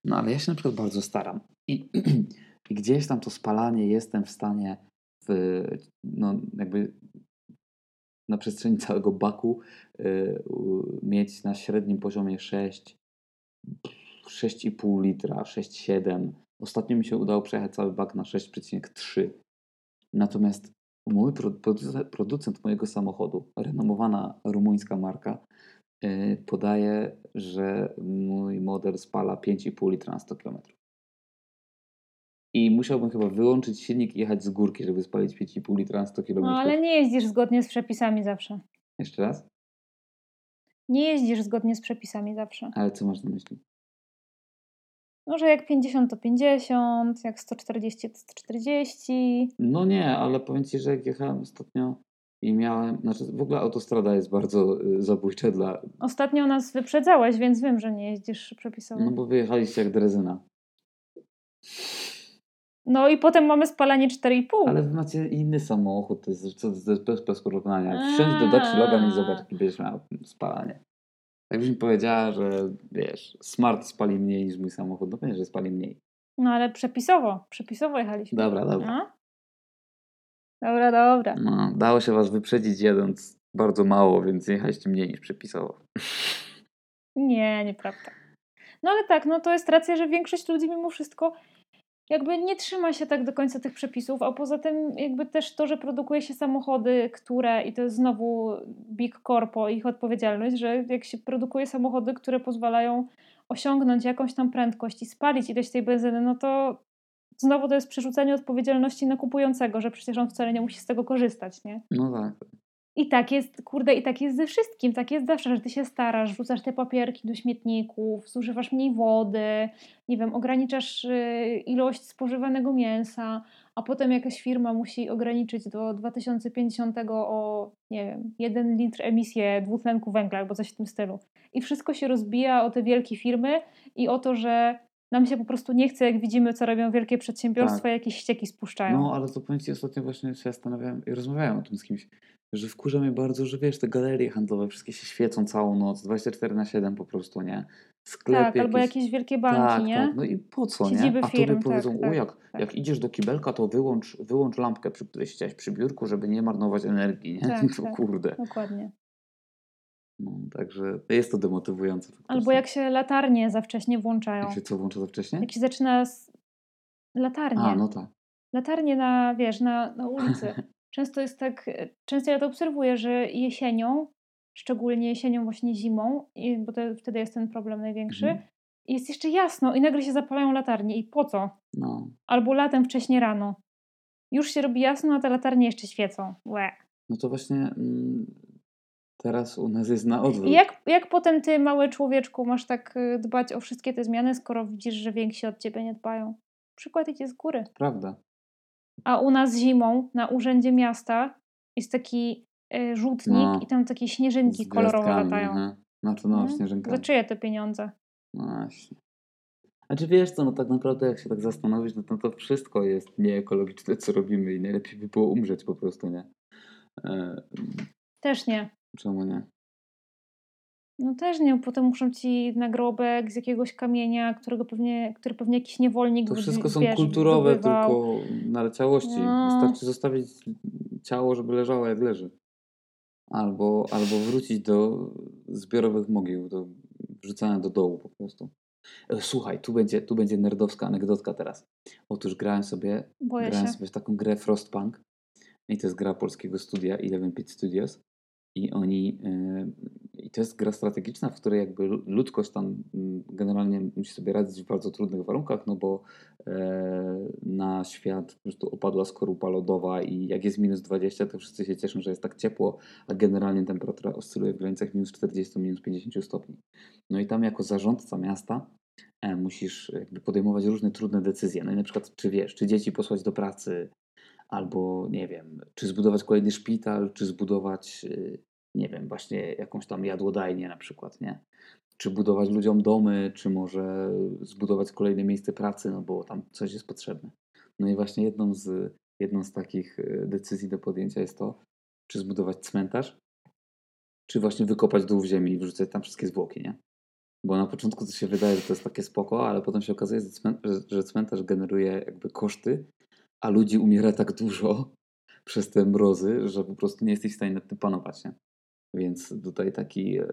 No ale ja się na przykład bardzo staram. I, i gdzieś tam to spalanie jestem w stanie w, no jakby na przestrzeni całego baku yy, mieć na średnim poziomie 6, 6,5 litra, 6,7. Ostatnio mi się udało przejechać cały bak na 6,3. Natomiast mój producent, mojego samochodu, renomowana rumuńska marka, yy, podaje, że mój model spala 5,5 litra na 100 km. I musiałbym chyba wyłączyć silnik i jechać z górki, żeby spalić 5,5 litra na 100 km. No ale nie jeździsz zgodnie z przepisami zawsze. Jeszcze raz? Nie jeździsz zgodnie z przepisami zawsze. Ale co masz na myśli? No, że jak 50 to 50, jak 140 to 140. No nie, ale powiem Ci, że jak jechałem ostatnio i miałem, znaczy w ogóle autostrada jest bardzo y, zabójcza dla, Ostatnio nas wyprzedzałeś, więc wiem, że nie jeździsz przepisowo. no bo wyjechaliście jak drezyna. No i potem mamy spalanie 4,5. Ale wy macie inny samochód, to jest, to jest bez, bez porównania. Wsiądź do Dacia Logan i zobacz, będziesz miał spalanie. Jakbyś mi powiedziała, że wiesz, Smart spali mniej niż mój samochód, no pewnie, że spali mniej. No ale przepisowo, przepisowo jechaliśmy. Dobra, dobra. No? Dobra, dobra. No, dało się was wyprzedzić jedąc bardzo mało, więc jechaliście mniej niż przepisowo. Nie, nieprawda. No ale tak, no to jest racja, że większość ludzi mimo wszystko jakby nie trzyma się tak do końca tych przepisów, a poza tym jakby też to, że produkuje się samochody, które, i to jest znowu big corpo, ich odpowiedzialność, że jak się produkuje samochody, które pozwalają osiągnąć jakąś tam prędkość i spalić ileś tej benzyny, no to znowu to jest przerzucenie odpowiedzialności na kupującego, że przecież on wcale nie musi z tego korzystać, nie? No tak. I tak jest, kurde, i tak jest ze wszystkim. Tak jest zawsze, że ty się starasz, rzucasz te papierki do śmietników, zużywasz mniej wody, nie wiem, ograniczasz y, ilość spożywanego mięsa, a potem jakaś firma musi ograniczyć do 2050 o, nie wiem, 1 litr emisję dwutlenku węgla albo coś w tym stylu. I wszystko się rozbija o te wielkie firmy i o to, że nam się po prostu nie chce, jak widzimy, co robią wielkie przedsiębiorstwa, Tak. jakieś ścieki spuszczają. No, ale to powiem Ci, ostatnio właśnie się zastanawiałem i rozmawiałem o tym z kimś, że wkurza mnie bardzo, że wiesz, te galerie handlowe wszystkie się świecą całą noc, 24 na 7 po prostu, nie? Sklepy tak, albo jakieś wielkie banki, tak, nie? Tak, no i po co, Siedziby nie? A firm, tobie powiedzą, tak, o tak, jak, tak. jak idziesz do kibelka, to wyłącz, wyłącz lampkę, przy której siedziałeś przy biurku, żeby nie marnować energii, nie? Tak, to tak. kurde. Dokładnie. No, także jest to demotywujące faktycznie. Albo jak się latarnie za wcześnie włączają. Jak się co włącza za wcześnie? Jak się zaczyna z... latarnie. A, no tak. Latarnie na, wiesz, na, na ulicy. Często jest tak, e, często ja to obserwuję, że jesienią, szczególnie jesienią, właśnie zimą, bo to, wtedy jest ten problem największy, Mhm. jest jeszcze jasno i nagle się zapalają latarnie. I po co? No. Albo latem wcześnie rano. Już się robi jasno, a te latarnie jeszcze świecą. Łe. no to właśnie mm, teraz u nas jest na odwrót. I jak, jak potem ty, mały człowieczku, masz tak y, dbać o wszystkie te zmiany, skoro widzisz, że więksi od ciebie nie dbają? Przykład idzie z góry. Prawda. A u nas zimą na urzędzie miasta jest taki y, rzutnik No. i tam takie śnieżynki kolorowe latają. aha. Znaczy, no, Mhm. śnieżynkami. Za czyje te pieniądze? No właśnie. A czy wiesz co, no tak naprawdę jak się tak zastanowić, no to, to wszystko jest nieekologiczne, co robimy i najlepiej by było umrzeć po prostu, nie? E, Też nie. czemu nie? No też nie, potem muszą ci nagrobek z jakiegoś kamienia, którego pewnie, który pewnie jakiś niewolnik To wszystko są wiesz, kulturowe, wydobywał. tylko naleciałości. No. Wystarczy zostawić ciało, żeby leżało jak leży. Albo, albo wrócić do zbiorowych mogił, do wrzucania do dołu po prostu. E, Słuchaj, tu będzie, tu będzie nerdowska anegdotka teraz. Otóż grałem sobie, Boję grałem się. sobie w taką grę Frostpunk i to jest gra polskiego studia 11-bit Studios i oni yy, i to jest gra strategiczna, w której jakby lu- ludzkość tam mm, generalnie musi sobie radzić w bardzo trudnych warunkach, no bo e, na świat po prostu opadła skorupa lodowa i jak jest minus 20, to wszyscy się cieszą, że jest tak ciepło, a generalnie temperatura oscyluje w granicach minus 40, minus 50 stopni. No i tam jako zarządca miasta e, musisz jakby podejmować różne trudne decyzje. No i na przykład, czy wiesz, czy dzieci posłać do pracy, albo nie wiem, czy zbudować kolejny szpital, czy zbudować, y, nie wiem, właśnie jakąś tam jadłodajnię na przykład, nie? czy budować ludziom domy, czy może zbudować kolejne miejsce pracy, no bo tam coś jest potrzebne. No i właśnie jedną z, jedną z takich e, decyzji do podjęcia jest to, czy zbudować cmentarz, czy właśnie wykopać dół w ziemi i wrzucać tam wszystkie zwłoki, nie? Bo na początku to się wydaje, że to jest takie spoko, ale potem się okazuje, że cmentarz generuje jakby koszty, a ludzi umiera tak dużo przez te mrozy, że po prostu nie jesteś w stanie nad tym panować, nie? Więc tutaj taki e,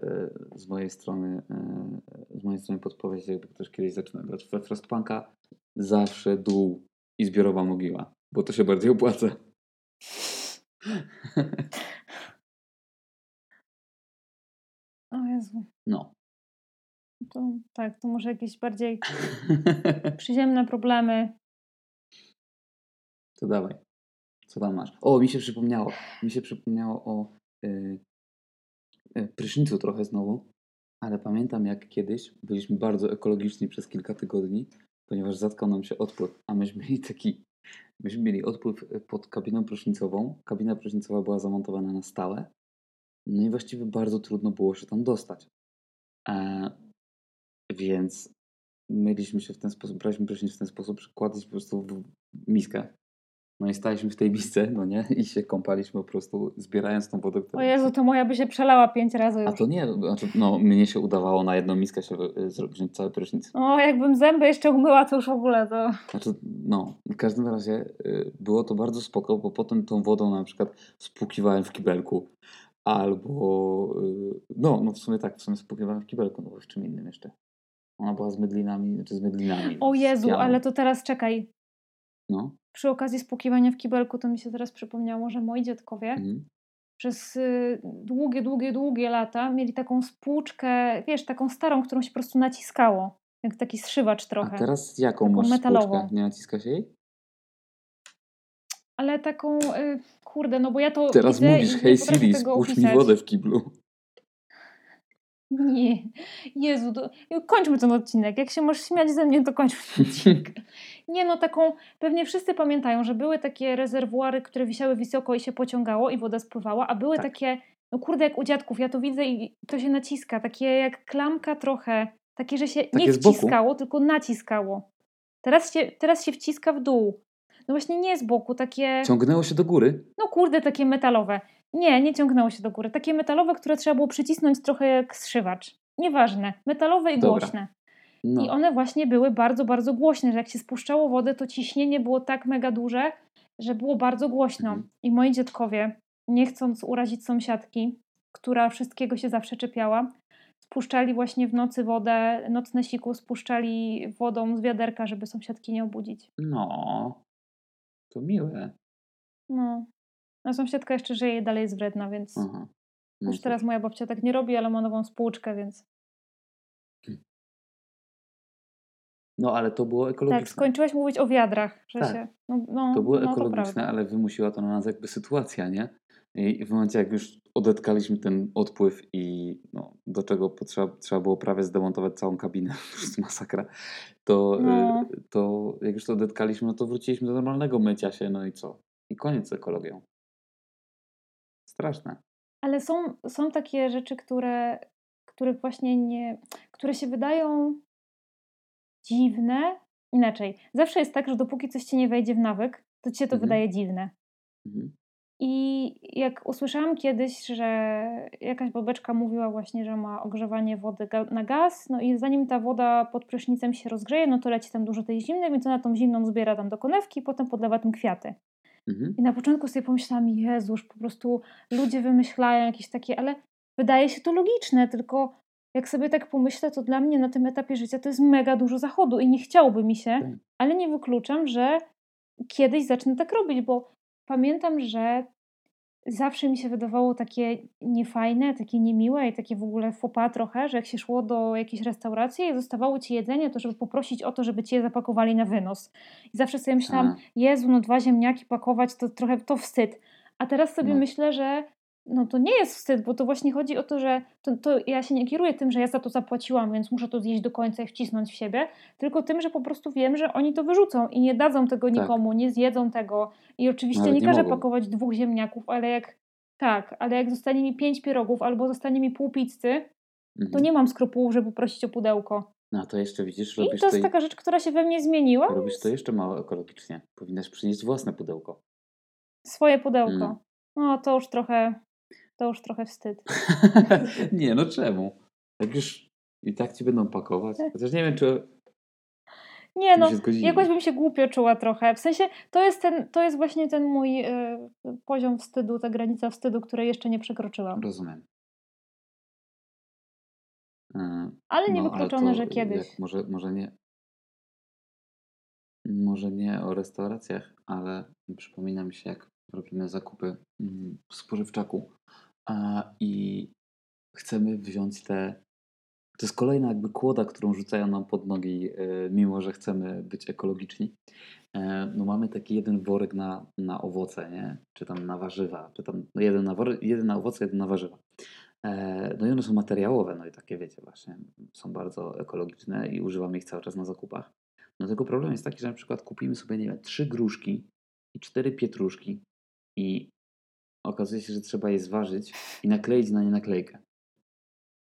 z mojej strony e, z mojej strony podpowiedź, jakby ktoś kiedyś zaczyna grać we Frostpunka, zawsze dół i zbiorowa mogiła, bo to się bardziej opłaca. O Jezu. No. To, tak, to może jakieś bardziej przyziemne problemy. To dawaj. Co tam masz? O, mi się przypomniało. Mi się przypomniało o yy, prysznicu trochę znowu, ale pamiętam jak kiedyś byliśmy bardzo ekologiczni przez kilka tygodni, ponieważ zatkał nam się odpływ, a myśmy mieli taki, myśmy mieli odpływ pod kabiną prysznicową. Kabina prysznicowa była zamontowana na stałe, no i właściwie bardzo trudno było się tam dostać. E, więc myliśmy się w ten sposób, braliśmy prysznic w ten sposób, że kładliśmy po prostu w miskę no i staliśmy w tej misce, no nie? I się kąpaliśmy po prostu, zbierając tą wodę. O Jezu, to moja by się przelała pięć razy już. A to nie, znaczy, no mnie się udawało na jedną miskę się y, zrobić cały prysznic. O, jakbym zęby jeszcze umyła, to już w ogóle to... Znaczy, no, w każdym razie y, było to bardzo spoko, bo potem tą wodą na przykład spłukiwałem w kibelku. Albo, y, no, no w sumie tak, w sumie spłukiwałem w kibelku, no bo w czym innym jeszcze. Ona była z mydlinami, czy z mydlinami. O Jezu, ale to teraz czekaj. No przy okazji spłukiwania w kibelku, to mi się teraz przypomniało, że moi dziadkowie mhm. przez y, długie, długie, długie lata mieli taką spłuczkę, wiesz, taką starą, którą się po prostu naciskało. Jak taki zszywacz trochę. A teraz jaką masz metalową. spłuczkę? Nie naciska się jej? Ale taką, y, kurde, no bo ja to Teraz mówisz, hej Siri, spłucz mi wodę w kiblu. Nie. Jezu, to... kończmy ten odcinek. Jak się możesz śmiać ze mnie, to kończmy ten odcinek. Nie no, taką, pewnie wszyscy pamiętają, że były takie rezerwuary, które wisiały wysoko i się pociągało i woda spływała, a były tak. takie, no kurde, jak u dziadków, ja to widzę i to się naciska, takie jak klamka trochę, takie, że się takie nie wciskało, tylko naciskało. Teraz się, teraz się wciska w dół. No właśnie nie z boku, takie... Ciągnęło się do góry? No kurde, takie metalowe. Nie, nie ciągnęło się do góry. Takie metalowe, które trzeba było przycisnąć trochę jak zszywacz. Nieważne. Metalowe i Dobra. głośne. No. I one właśnie były bardzo, bardzo głośne, że jak się spuszczało wodę, to ciśnienie było tak mega duże, że było bardzo głośno. Mhm. I moi dziadkowie, nie chcąc urazić sąsiadki, która wszystkiego się zawsze czepiała, spuszczali właśnie w nocy wodę, nocne siku spuszczali wodą z wiaderka, żeby sąsiadki nie obudzić. No, to miłe. No. A sąsiadka jeszcze żyje i dalej jest wredna, więc Aha. No już teraz moja babcia tak nie robi, ale ma nową spłuczkę, więc... No, ale to było ekologiczne. Tak, skończyłaś mówić o wiadrach. Że tak. się, no, no, to było no, ekologiczne, to ale wymusiła to na nas jakby sytuacja, nie? I w momencie, jak już odetkaliśmy ten odpływ i no, do czego potrzeba, trzeba było prawie zdemontować całą kabinę, to jest masakra, to, no. y, to jak już to odetkaliśmy, no to wróciliśmy do normalnego mycia się, no i co? I koniec z ekologią. Straszne. Ale są, są takie rzeczy, które, których właśnie nie, które się wydają dziwne. Inaczej, zawsze jest tak, że dopóki coś ci nie wejdzie w nawyk, to ci się to mhm. wydaje dziwne. Mhm. I jak usłyszałam kiedyś, że jakaś babeczka mówiła właśnie, że ma ogrzewanie wody na gaz, no i zanim ta woda pod prysznicem się rozgrzeje, no to leci tam dużo tej zimnej, więc ona tą zimną zbiera tam do konewki i potem podlewa tym kwiaty. Mhm. I na początku sobie pomyślałam, Jezuż, po prostu ludzie wymyślają jakieś takie, ale wydaje się to logiczne, tylko jak sobie tak pomyślę, to dla mnie na tym etapie życia to jest mega dużo zachodu i nie chciałoby mi się, tak. ale nie wykluczam, że kiedyś zacznę tak robić, bo pamiętam, że zawsze mi się wydawało takie niefajne, takie niemiłe i takie w ogóle fopa trochę, że jak się szło do jakiejś restauracji i zostawało ci jedzenie, to żeby poprosić o to, żeby ci je zapakowali na wynos. I zawsze sobie myślałam, A. Jezu, no dwa ziemniaki pakować to trochę to wstyd. A teraz sobie no. myślę, że no to nie jest wstyd, bo to właśnie chodzi o to, że to, to, ja się nie kieruję tym, że ja za to zapłaciłam, więc muszę to zjeść do końca i wcisnąć w siebie, tylko tym, że po prostu wiem, że oni to wyrzucą i nie dadzą tego tak. nikomu, nie zjedzą tego. I oczywiście Nawet nie, każę pakować dwóch ziemniaków, ale jak tak, ale jak zostanie mi pięć pierogów albo zostanie mi pół pizzy, to Mhm. nie mam skrupułów, żeby prosić o pudełko. No to jeszcze widzisz, I robisz to to, jest taka rzecz, która się we mnie zmieniła. robisz to jeszcze mało ekologicznie. Powinnaś przynieść własne pudełko. Swoje pudełko. Mm. No to już trochę, to już trochę wstyd. nie, no czemu? Jak już i tak ci będą pakować. Chociaż nie wiem, czy Nie no, jakoś bym się głupio czuła trochę. W sensie to jest, ten, to jest właśnie ten mój y, poziom wstydu, ta granica wstydu, której jeszcze nie przekroczyłam. Rozumiem. E, Ale nie no, wykluczone, że kiedyś. Jak może, może nie. Może nie o restauracjach, ale przypomina mi się, jak robimy zakupy mm, w spożywczaku a, i chcemy wziąć te. To jest kolejna jakby kłoda, którą rzucają nam pod nogi, e, mimo że chcemy być ekologiczni. E, No mamy taki jeden worek na, na owoce, nie? Czy tam na warzywa, czy tam no jeden, na worek, jeden na owoce, jeden na warzywa. E, No i one są materiałowe, no i takie wiecie właśnie, są bardzo ekologiczne i używamy ich cały czas na zakupach. No tylko problem jest taki, że na przykład kupimy sobie, nie wiem, trzy gruszki i cztery pietruszki i okazuje się, że trzeba je zważyć i nakleić na nie naklejkę.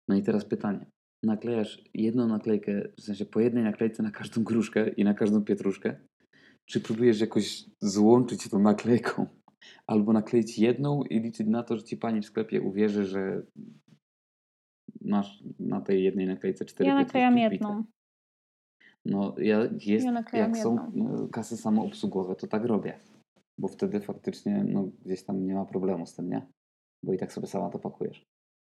No i teraz pytanie. Naklejasz jedną naklejkę, w sensie po jednej naklejce na każdą gruszkę i na każdą pietruszkę? Czy próbujesz jakoś złączyć tą naklejką? Albo nakleić jedną i liczyć na to, że ci pani w sklepie uwierzy, że masz na tej jednej naklejce cztery Ja naklejam jedną. No ja jest, Ja jak są jedną. e, kasy samoobsługowe, to tak robię. Bo wtedy faktycznie no, gdzieś tam nie ma problemu z tym, nie? Bo i tak sobie sama to pakujesz.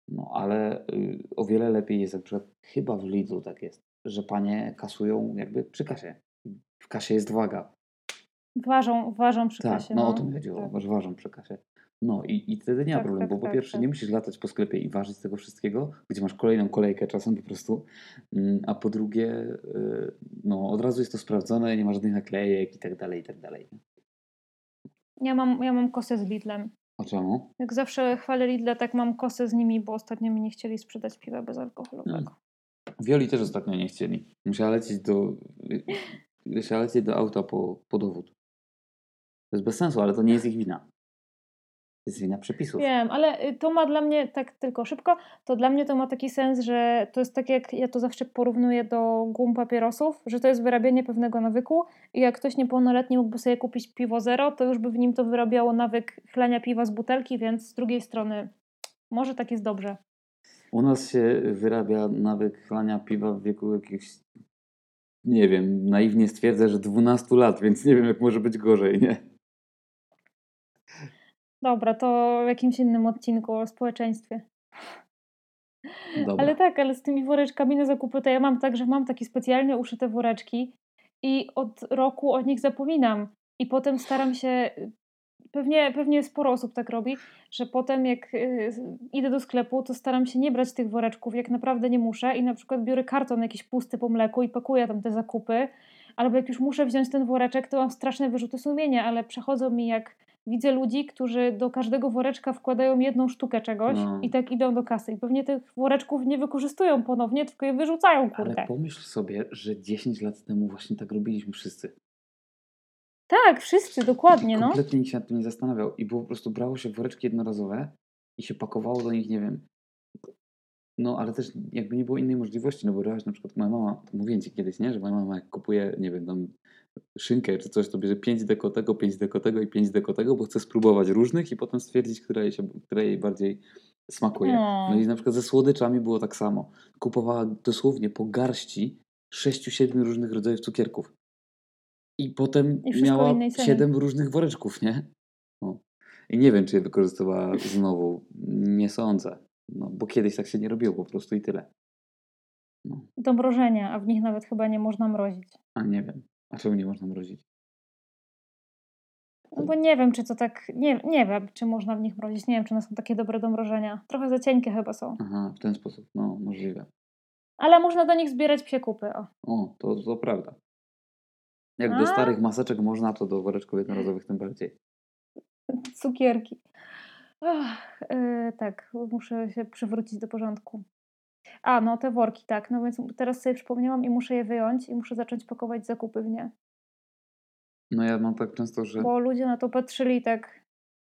No ale y, o wiele lepiej jest, na przykład chyba w Lidlu tak jest, że panie kasują jakby przy kasie. W kasie jest waga. Ważą, ważą przy Tak, kasie. no, no o to mi chodziło, że ważą przy kasie. No i, i wtedy nie ma Tak, problemu, tak, bo po tak, pierwsze tak. nie musisz latać po sklepie i ważyć tego wszystkiego, gdzie masz kolejną kolejkę czasem po prostu, Mm, a po drugie y, no od razu jest to sprawdzone, nie ma żadnych naklejek i tak dalej, i tak dalej. Ja mam, ja mam kosę z Lidlem. A czemu? Jak zawsze chwalę Lidla, tak mam kosę z nimi, bo ostatnio mi nie chcieli sprzedać piwa bezalkoholowego. Wioli też ostatnio nie chcieli. Musiała lecieć do, musiała lecieć do auta po, po dowód. To jest bez sensu, ale to nie jest ich wina. Jest wina przepisów. Wiem, ale y, to ma dla mnie, tak tylko szybko, to dla mnie to ma taki sens, że to jest tak jak ja to zawsze porównuję do gum papierosów, że to jest wyrabianie pewnego nawyku i jak ktoś niepełnoletni mógłby sobie kupić piwo zero, to już by w nim to wyrabiało nawyk chlania piwa z butelki, więc z drugiej strony może tak jest dobrze. U nas się wyrabia nawyk chlania piwa w wieku jakichś, nie wiem, naiwnie stwierdzę, że 12 lat, więc nie wiem, jak może być gorzej, nie? Dobra, to w jakimś innym odcinku o społeczeństwie. Dobra. Ale tak, ale z tymi woreczkami na zakupy to ja mam tak, że mam takie specjalnie uszyte woreczki i od roku o nich zapominam. I potem staram się, pewnie, pewnie sporo osób tak robi, że potem jak y, idę do sklepu, to staram się nie brać tych woreczków, jak naprawdę nie muszę i na przykład biorę karton jakiś pusty po mleku i pakuję tam te zakupy. Albo jak już muszę wziąć ten woreczek, to mam straszne wyrzuty sumienia, ale przechodzą mi jak widzę ludzi, którzy do każdego woreczka wkładają jedną sztukę czegoś No. i tak idą do kasy. I pewnie tych woreczków nie wykorzystują ponownie, tylko je wyrzucają, kurde. Ale pomyśl sobie, że 10 lat temu właśnie tak robiliśmy wszyscy. Tak, wszyscy, dokładnie, no. Kompletnie nikt się nad tym nie zastanawiał. I było po prostu brało się woreczki jednorazowe i się pakowało do nich, nie wiem. No, ale też jakby nie było innej możliwości, no bo brałaś na przykład moja mama, mówiłem ci kiedyś, nie, że moja mama jak kupuje, nie wiem, tam szynkę czy coś, to bierze 5 deko tego, 5 deko tego i 5 deko tego, bo chce spróbować różnych i potem stwierdzić, która jej, się, która jej bardziej smakuje. No. No i na przykład ze słodyczami było tak samo. Kupowała dosłownie po garści 6-7 różnych rodzajów cukierków. I potem I miała innej cenie. 7 różnych woreczków, nie? No. I nie wiem, czy je wykorzystywała znowu. Nie sądzę. No, bo kiedyś tak się nie robiło po prostu i tyle. No, Do mrożenia, a w nich nawet chyba nie można mrozić. a nie wiem. A czemu nie można mrozić? No bo nie wiem, czy to tak, nie, nie wiem, czy można w nich mrozić. Nie wiem, czy one są takie dobre do mrożenia. Trochę za cienkie chyba są. Aha, w ten sposób. No, możliwe. Ale można do nich zbierać psie kupy, o. O, to, to prawda. Jak do A? starych maseczek można, to do woreczków jednorazowych tym bardziej. Cukierki. Yy, tak, muszę się przywrócić do porządku. A, no te worki, tak. No więc teraz sobie przypomniałam i muszę je wyjąć i muszę zacząć pakować zakupy w nie. No ja mam tak często, że... Bo ludzie na to patrzyli tak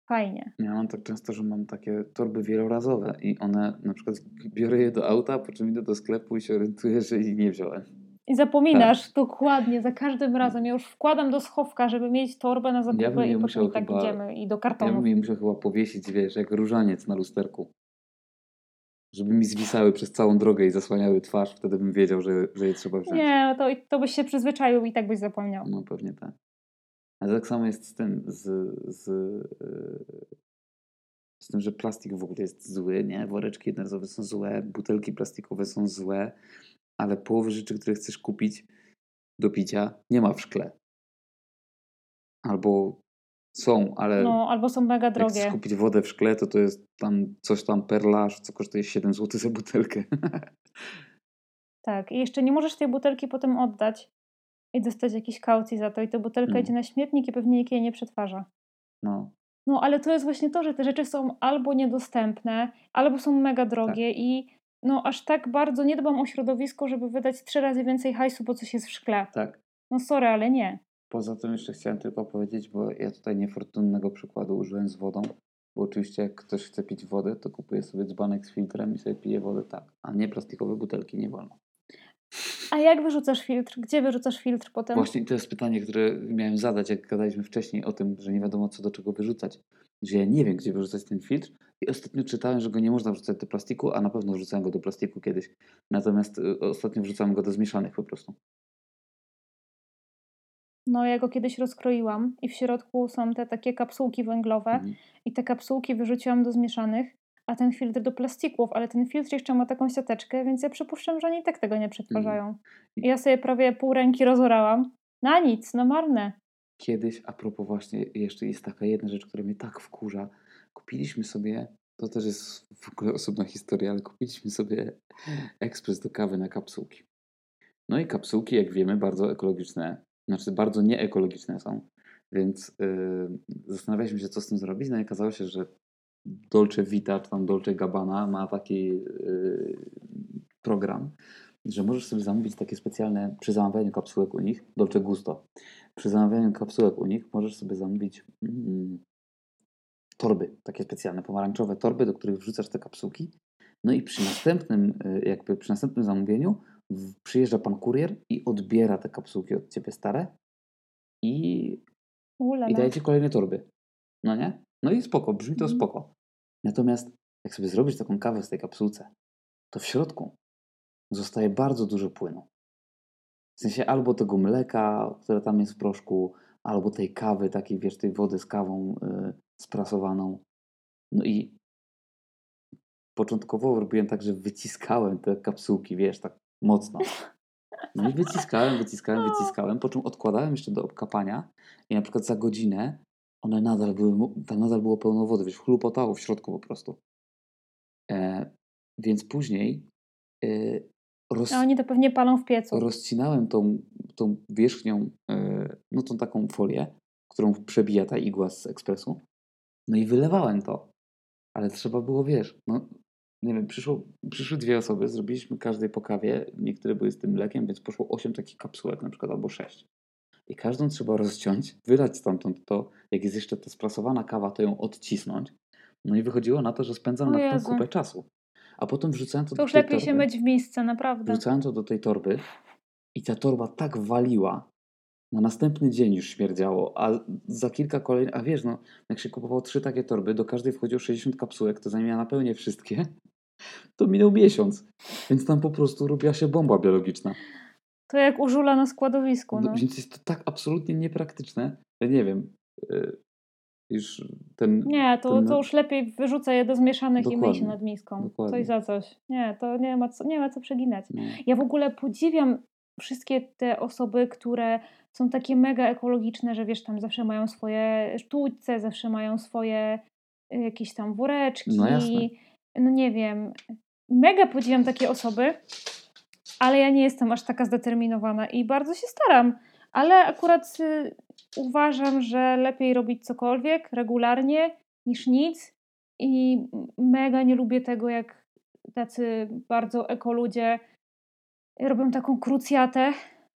Fajnie. Ja mam tak często, że mam takie torby wielorazowe i one na przykład biorę je do auta, po czym idę do sklepu i się orientuję, że ich nie wziąłem. I zapominasz dokładnie za każdym razem. Ja już wkładam do schowka, żeby mieć torbę na zakupy Ja i potem i tak chyba- idziemy i do Ja kartonu. bym je musiał chyba powiesić, wiesz, jak różaniec na lusterku. Żeby mi zwisały przez całą drogę i zasłaniały twarz, wtedy bym wiedział, że, że je trzeba wziąć. Nie, to, to byś się przyzwyczaił i tak byś zapomniał. No pewnie tak. Ale tak samo jest z tym, z, z, yy, z tym, że plastik w ogóle jest zły, nie? Woreczki jednorazowe są złe, butelki plastikowe są złe, ale połowy rzeczy, które chcesz kupić do picia, nie ma w szkle. Albo są, ale No, albo są mega jak chcesz drogie. kupić wodę w szkle, to to jest tam coś tam perlaż, co kosztuje 7 zł za butelkę. Tak. I jeszcze nie możesz tej butelki potem oddać i dostać jakiejś kaucji za to. I ta butelka Mm. idzie na śmietnik i pewnie nikt jej nie przetwarza. No, No, ale to jest właśnie to, że te rzeczy są albo niedostępne, albo są mega drogie i no aż tak bardzo nie dbam o środowisko, żeby wydać trzy razy więcej hajsu, bo coś jest w szkle. tak. No sorry, ale nie. Poza tym jeszcze chciałem tylko powiedzieć, bo ja tutaj niefortunnego przykładu użyłem z wodą, bo oczywiście jak ktoś chce pić wodę, to kupuje sobie dzbanek z filtrem i sobie pije wodę tak, a nie plastikowe butelki nie wolno. A jak wyrzucasz filtr? Gdzie wyrzucasz filtr potem? Właśnie to jest pytanie, które miałem zadać, jak gadaliśmy wcześniej o tym, że nie wiadomo co do czego wyrzucać. Że ja nie wiem, gdzie wyrzucać ten filtr i ostatnio czytałem, że go nie można wrzucać do plastiku, a na pewno wrzucałem go do plastiku kiedyś. Natomiast y, ostatnio wrzucałem go do zmieszanych po prostu. No, ja go kiedyś rozkroiłam i w środku są te takie kapsułki węglowe Mhm. i te kapsułki wyrzuciłam do zmieszanych, a ten filtr do plastików, ale ten filtr jeszcze ma taką siateczkę, więc ja przypuszczam, że oni i tak tego nie przetwarzają. I ja sobie prawie pół ręki rozorałam. Na nic, na marne. Kiedyś, a propos właśnie, jeszcze jest taka jedna rzecz, która mnie tak wkurza. Kupiliśmy sobie, to też jest w ogóle osobna historia, ale kupiliśmy sobie ekspres do kawy na kapsułki. No i kapsułki, jak wiemy, bardzo ekologiczne, znaczy bardzo nieekologiczne są, więc yy, zastanawialiśmy się, co z tym zrobić. No i okazało się, że Dolce Vita, czy tam Dolce Gabbana ma taki yy, program, że możesz sobie zamówić takie specjalne, przy zamawianiu kapsułek u nich, Dolce Gusto, przy zamawianiu kapsułek u nich możesz sobie zamówić mm, torby, takie specjalne, pomarańczowe torby, do których wrzucasz te kapsułki. No i przy następnym, y, jakby przy następnym zamówieniu przyjeżdża pan kurier i odbiera te kapsułki od ciebie stare i, i Ulala. daje ci kolejne torby. No nie? No i spoko, brzmi to Mhm. spoko. Natomiast jak sobie zrobisz taką kawę z tej kapsułce, to w środku zostaje bardzo dużo płynu. W sensie albo tego mleka, które tam jest w proszku, albo tej kawy, takiej wiesz, tej wody z kawą y, sprasowaną. No i początkowo robiłem tak, że wyciskałem te kapsułki, wiesz, tak mocno. No i wyciskałem, wyciskałem, wyciskałem, po czym odkładałem jeszcze do obkapania i na przykład za godzinę one nadal były, tam nadal było pełno wody, wiesz, chlupotało w środku po prostu. E, więc później e, roz, A oni to pewnie palą w piecu. rozcinałem tą, tą wierzchnią, e, no tą taką folię, którą przebija ta igła z ekspresu, no i wylewałem to. Ale trzeba było, wiesz, no nie wiem, przyszło, przyszły dwie osoby, zrobiliśmy każdej po kawie, niektóre były z tym mlekiem, więc poszło 8 takich kapsułek na przykład, albo 6. I każdą trzeba rozciąć, wylać stamtąd to, jak jest jeszcze ta sprasowana kawa, to ją odcisnąć. No i wychodziło na to, że spędzam na Jezu. kupę czasu. A potem wrzucałem to, To do już tej lepiej się myć w miejsce, naprawdę. Wrzucałem to do tej torby i ta torba tak waliła. Na następny dzień już śmierdziało, a za kilka kolejnych, a wiesz, no, jak się kupowało trzy takie torby, do każdej wchodziło 60 kapsułek, to ja napełnię wszystkie, to minął miesiąc. Więc tam po prostu robiła się bomba biologiczna. To jak u żula na składowisku, no. Więc jest to tak absolutnie niepraktyczne. Ja nie wiem, y, już ten... Nie, to, ten- to już lepiej wyrzucę je do zmieszanych i myj się Dokładnie, nad miską. dokładnie. Coś za coś. Nie, to nie ma co, nie ma co przeginać. No, Ja w ogóle podziwiam wszystkie te osoby, które są takie mega ekologiczne, że wiesz, tam zawsze mają swoje sztućce, zawsze mają swoje y, jakieś tam woreczki. No jasne. No nie wiem. Mega podziwiam takie osoby, ale ja nie jestem aż taka zdeterminowana i bardzo się staram. Ale akurat y, uważam, że lepiej robić cokolwiek regularnie niż nic. I mega nie lubię tego, jak tacy bardzo ekoludzie robią taką krucjatę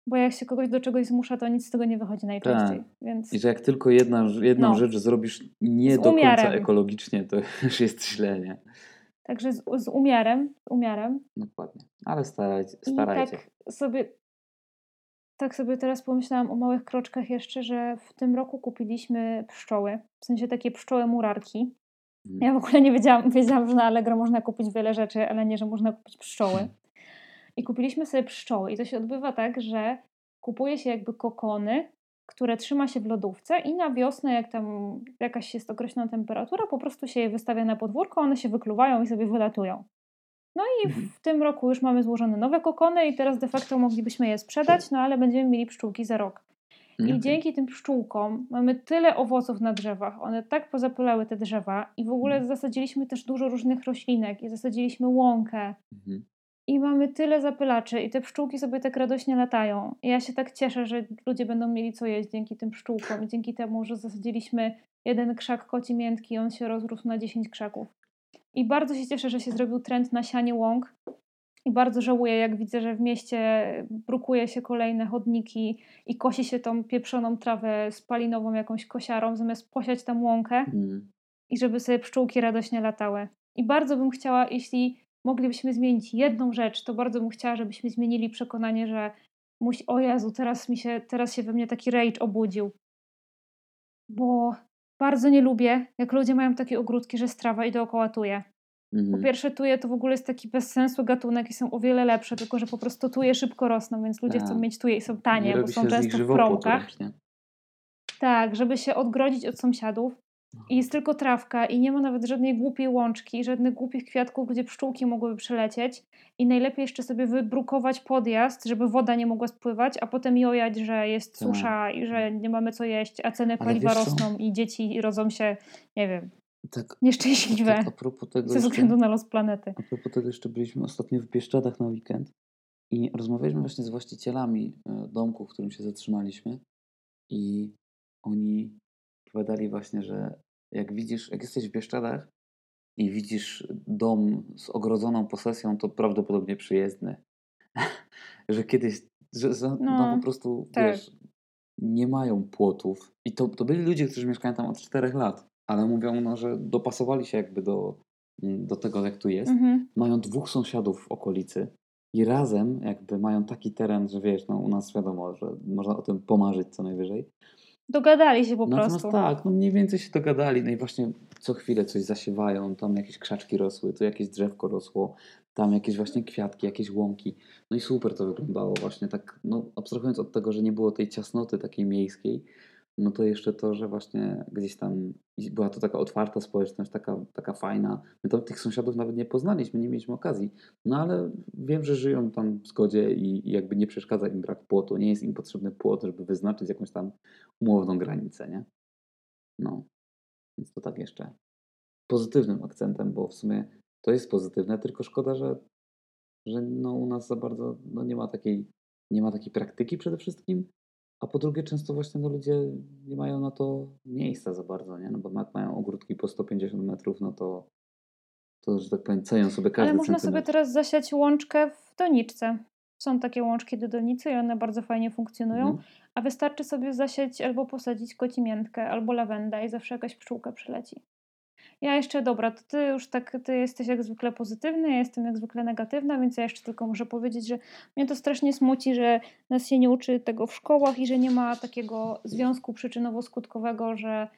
Bo jak się kogoś do czegoś zmusza, to nic z tego nie wychodzi najczęściej. Tak. Więc I że jak tylko jedna, jedną No. rzecz zrobisz nie do końca ekologicznie, to już jest źle, nie? Także z, z umiarem, z umiarem. Dokładnie. Ale starajcie, I tak sobie, tak sobie teraz pomyślałam o małych kroczkach jeszcze, że w tym roku kupiliśmy pszczoły. W sensie takie pszczoły murarki. Mhm. Ja w ogóle nie wiedziałam, wiedziałam, że na Allegro można kupić wiele rzeczy, ale nie, że można kupić pszczoły. I kupiliśmy sobie pszczoły. I to się odbywa tak, że kupuje się jakby kokony, które trzyma się w lodówce i na wiosnę, jak tam jakaś jest określona temperatura, po prostu się je wystawia na podwórko, one się wykluwają i sobie wylatują. No i Mhm. w tym roku już mamy złożone nowe kokony i teraz de facto moglibyśmy je sprzedać, no ale będziemy mieli pszczółki za rok. I dzięki tym pszczółkom mamy tyle owoców na drzewach, one tak pozapylały te drzewa i w ogóle Mhm. zasadziliśmy też dużo różnych roślinek i zasadziliśmy łąkę Mhm. I mamy tyle zapylaczy i te pszczółki sobie tak radośnie latają. I ja się tak cieszę, że ludzie będą mieli co jeść dzięki tym pszczółkom i dzięki temu, że zasadziliśmy jeden krzak koci miętki i on się rozrósł na 10 krzaków. I bardzo się cieszę, że się zrobił trend na sianie łąk. I bardzo żałuję, jak widzę, że w mieście brukuje się kolejne chodniki i kosi się tą pieprzoną trawę spalinową jakąś kosiarą, zamiast posiać tam łąkę Mhm. i żeby sobie pszczółki radośnie latały. I bardzo bym chciała, jeśli moglibyśmy zmienić jedną rzecz, to bardzo bym chciała, żebyśmy zmienili przekonanie, że musi, o Jezu, teraz mi się, teraz się we mnie taki rage obudził. Bo bardzo nie lubię, jak ludzie mają takie ogródki, że strawa i dookoła tuje. Po Mhm. pierwsze, tuje to w ogóle jest taki bez sensu gatunek i są o wiele lepsze, tylko że po prostu tuje szybko rosną, więc ludzie chcą Tak. mieć tuje i są Nie tanie, bo robi są często w promkach. Tak, żeby się odgrodzić od sąsiadów. I jest tylko trawka i nie ma nawet żadnej głupiej łączki, żadnych głupich kwiatków, gdzie pszczółki mogłyby przelecieć. I najlepiej jeszcze sobie wybrukować podjazd, żeby woda nie mogła spływać, a potem jojać, że jest Tak. susza i że nie mamy co jeść, a ceny Ale paliwa rosną i dzieci rodzą się, nie wiem, Tak, nieszczęśliwe tak a propos tego ze względu na los planety. a propos tego jeszcze byliśmy ostatnio w Bieszczadach na weekend i rozmawialiśmy właśnie z właścicielami e, domku, w którym się zatrzymaliśmy i oni powiadali właśnie, że jak widzisz, jak jesteś w Bieszczadach i widzisz dom z ogrodzoną posesją, to prawdopodobnie przyjezdny. że kiedyś, że, że no, No, po prostu, tak. wiesz, nie mają płotów. I to, to byli ludzie, którzy mieszkają tam od 4 lat, ale mówią, no, że dopasowali się jakby do, mm, do tego, jak tu jest. Mhm. Mają dwóch sąsiadów w okolicy i razem jakby mają taki teren, że wiesz, no u nas wiadomo, że można o tym pomarzyć co najwyżej. Dogadali się po Natomiast prostu. tak, no mniej więcej się dogadali, no i właśnie co chwilę coś zasiewają, tam jakieś krzaczki rosły, tu jakieś drzewko rosło, tam jakieś właśnie kwiatki, jakieś łąki. No i super to wyglądało właśnie tak, no abstrahując od tego, że nie było tej ciasnoty takiej miejskiej, no to jeszcze to, że właśnie gdzieś tam była to taka otwarta społeczność, taka, taka fajna. My tam tych sąsiadów nawet nie poznaliśmy, nie mieliśmy okazji. No ale wiem, że żyją tam w zgodzie i, i jakby nie przeszkadza im brak płotu. Nie jest im potrzebny płot, żeby wyznaczyć jakąś tam umowną granicę, nie? No. Więc to tak jeszcze pozytywnym akcentem, bo w sumie to jest pozytywne, tylko szkoda, że, że no u nas za bardzo no nie ma takiej nie ma takiej praktyki przede wszystkim, a po drugie często właśnie no ludzie nie mają na to miejsca za bardzo, nie? No bo jak mają ogródki po 150 metrów, no to to, że tak powiem, cenią sobie każdy Ale można sobie centymetr. teraz zasiać łączkę w doniczce. Są takie łączki do donicy i one bardzo fajnie funkcjonują. Mhm. A wystarczy sobie zasiać albo posadzić kocimiętkę, albo lawendę i zawsze jakaś pszczółka przyleci. Ja jeszcze, dobra, to ty już tak, ty jesteś jak zwykle pozytywny, ja jestem jak zwykle negatywna, więc ja jeszcze tylko muszę powiedzieć, że mnie to strasznie smuci, że nas się nie uczy tego w szkołach i że nie ma takiego związku przyczynowo-skutkowego, że,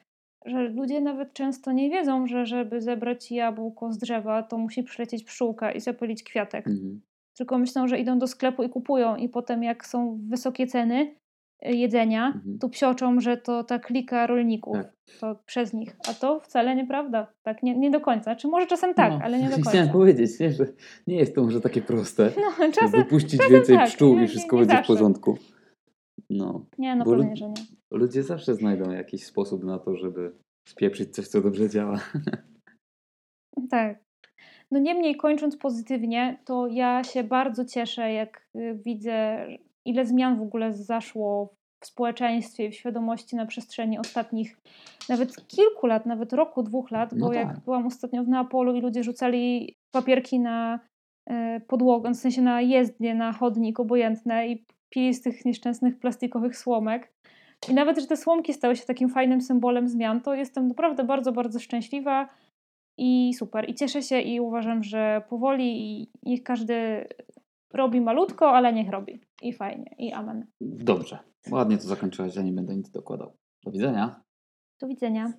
że ludzie nawet często nie wiedzą, że żeby zebrać jabłko z drzewa, to musi przylecieć pszczółka i zapylić kwiatek. Mhm. Tylko myślą, że idą do sklepu i kupują i potem jak są wysokie ceny jedzenia, Mhm. to psioczą, że to ta klika rolników, Tak. to przez nich. A to wcale nieprawda. Tak, nie, nie do końca. Czy może czasem tak, No, ale nie do końca. Chciałem powiedzieć, nie, że nie jest to może takie proste. No, czasem, wypuścić czasem więcej tak, pszczół i wszystko nie- nie będzie w zawsze. porządku. No. nie, no bo pewnie, że nie. Ludzie zawsze znajdą jakiś sposób na to, żeby spieprzyć coś, co dobrze działa. Tak. No niemniej kończąc pozytywnie, to ja się bardzo cieszę, jak y, widzę, ile zmian w ogóle zaszło w społeczeństwie, w świadomości na przestrzeni ostatnich nawet kilku lat, nawet roku, dwóch lat, bo No jak tak. byłam ostatnio w Neapolu i ludzie rzucali papierki na e, podłogę, w sensie na jezdnię, na chodnik obojętne i pije z tych nieszczęsnych plastikowych słomek. I nawet, że te słomki stały się takim fajnym symbolem zmian, to jestem naprawdę bardzo, bardzo szczęśliwa i super. I cieszę się i uważam, że powoli i niech każdy robi malutko, ale niech robi. I fajnie. I amen. Dobrze. Ładnie to zakończyłaś, ja nie będę nic dokładał. Do widzenia. Do widzenia.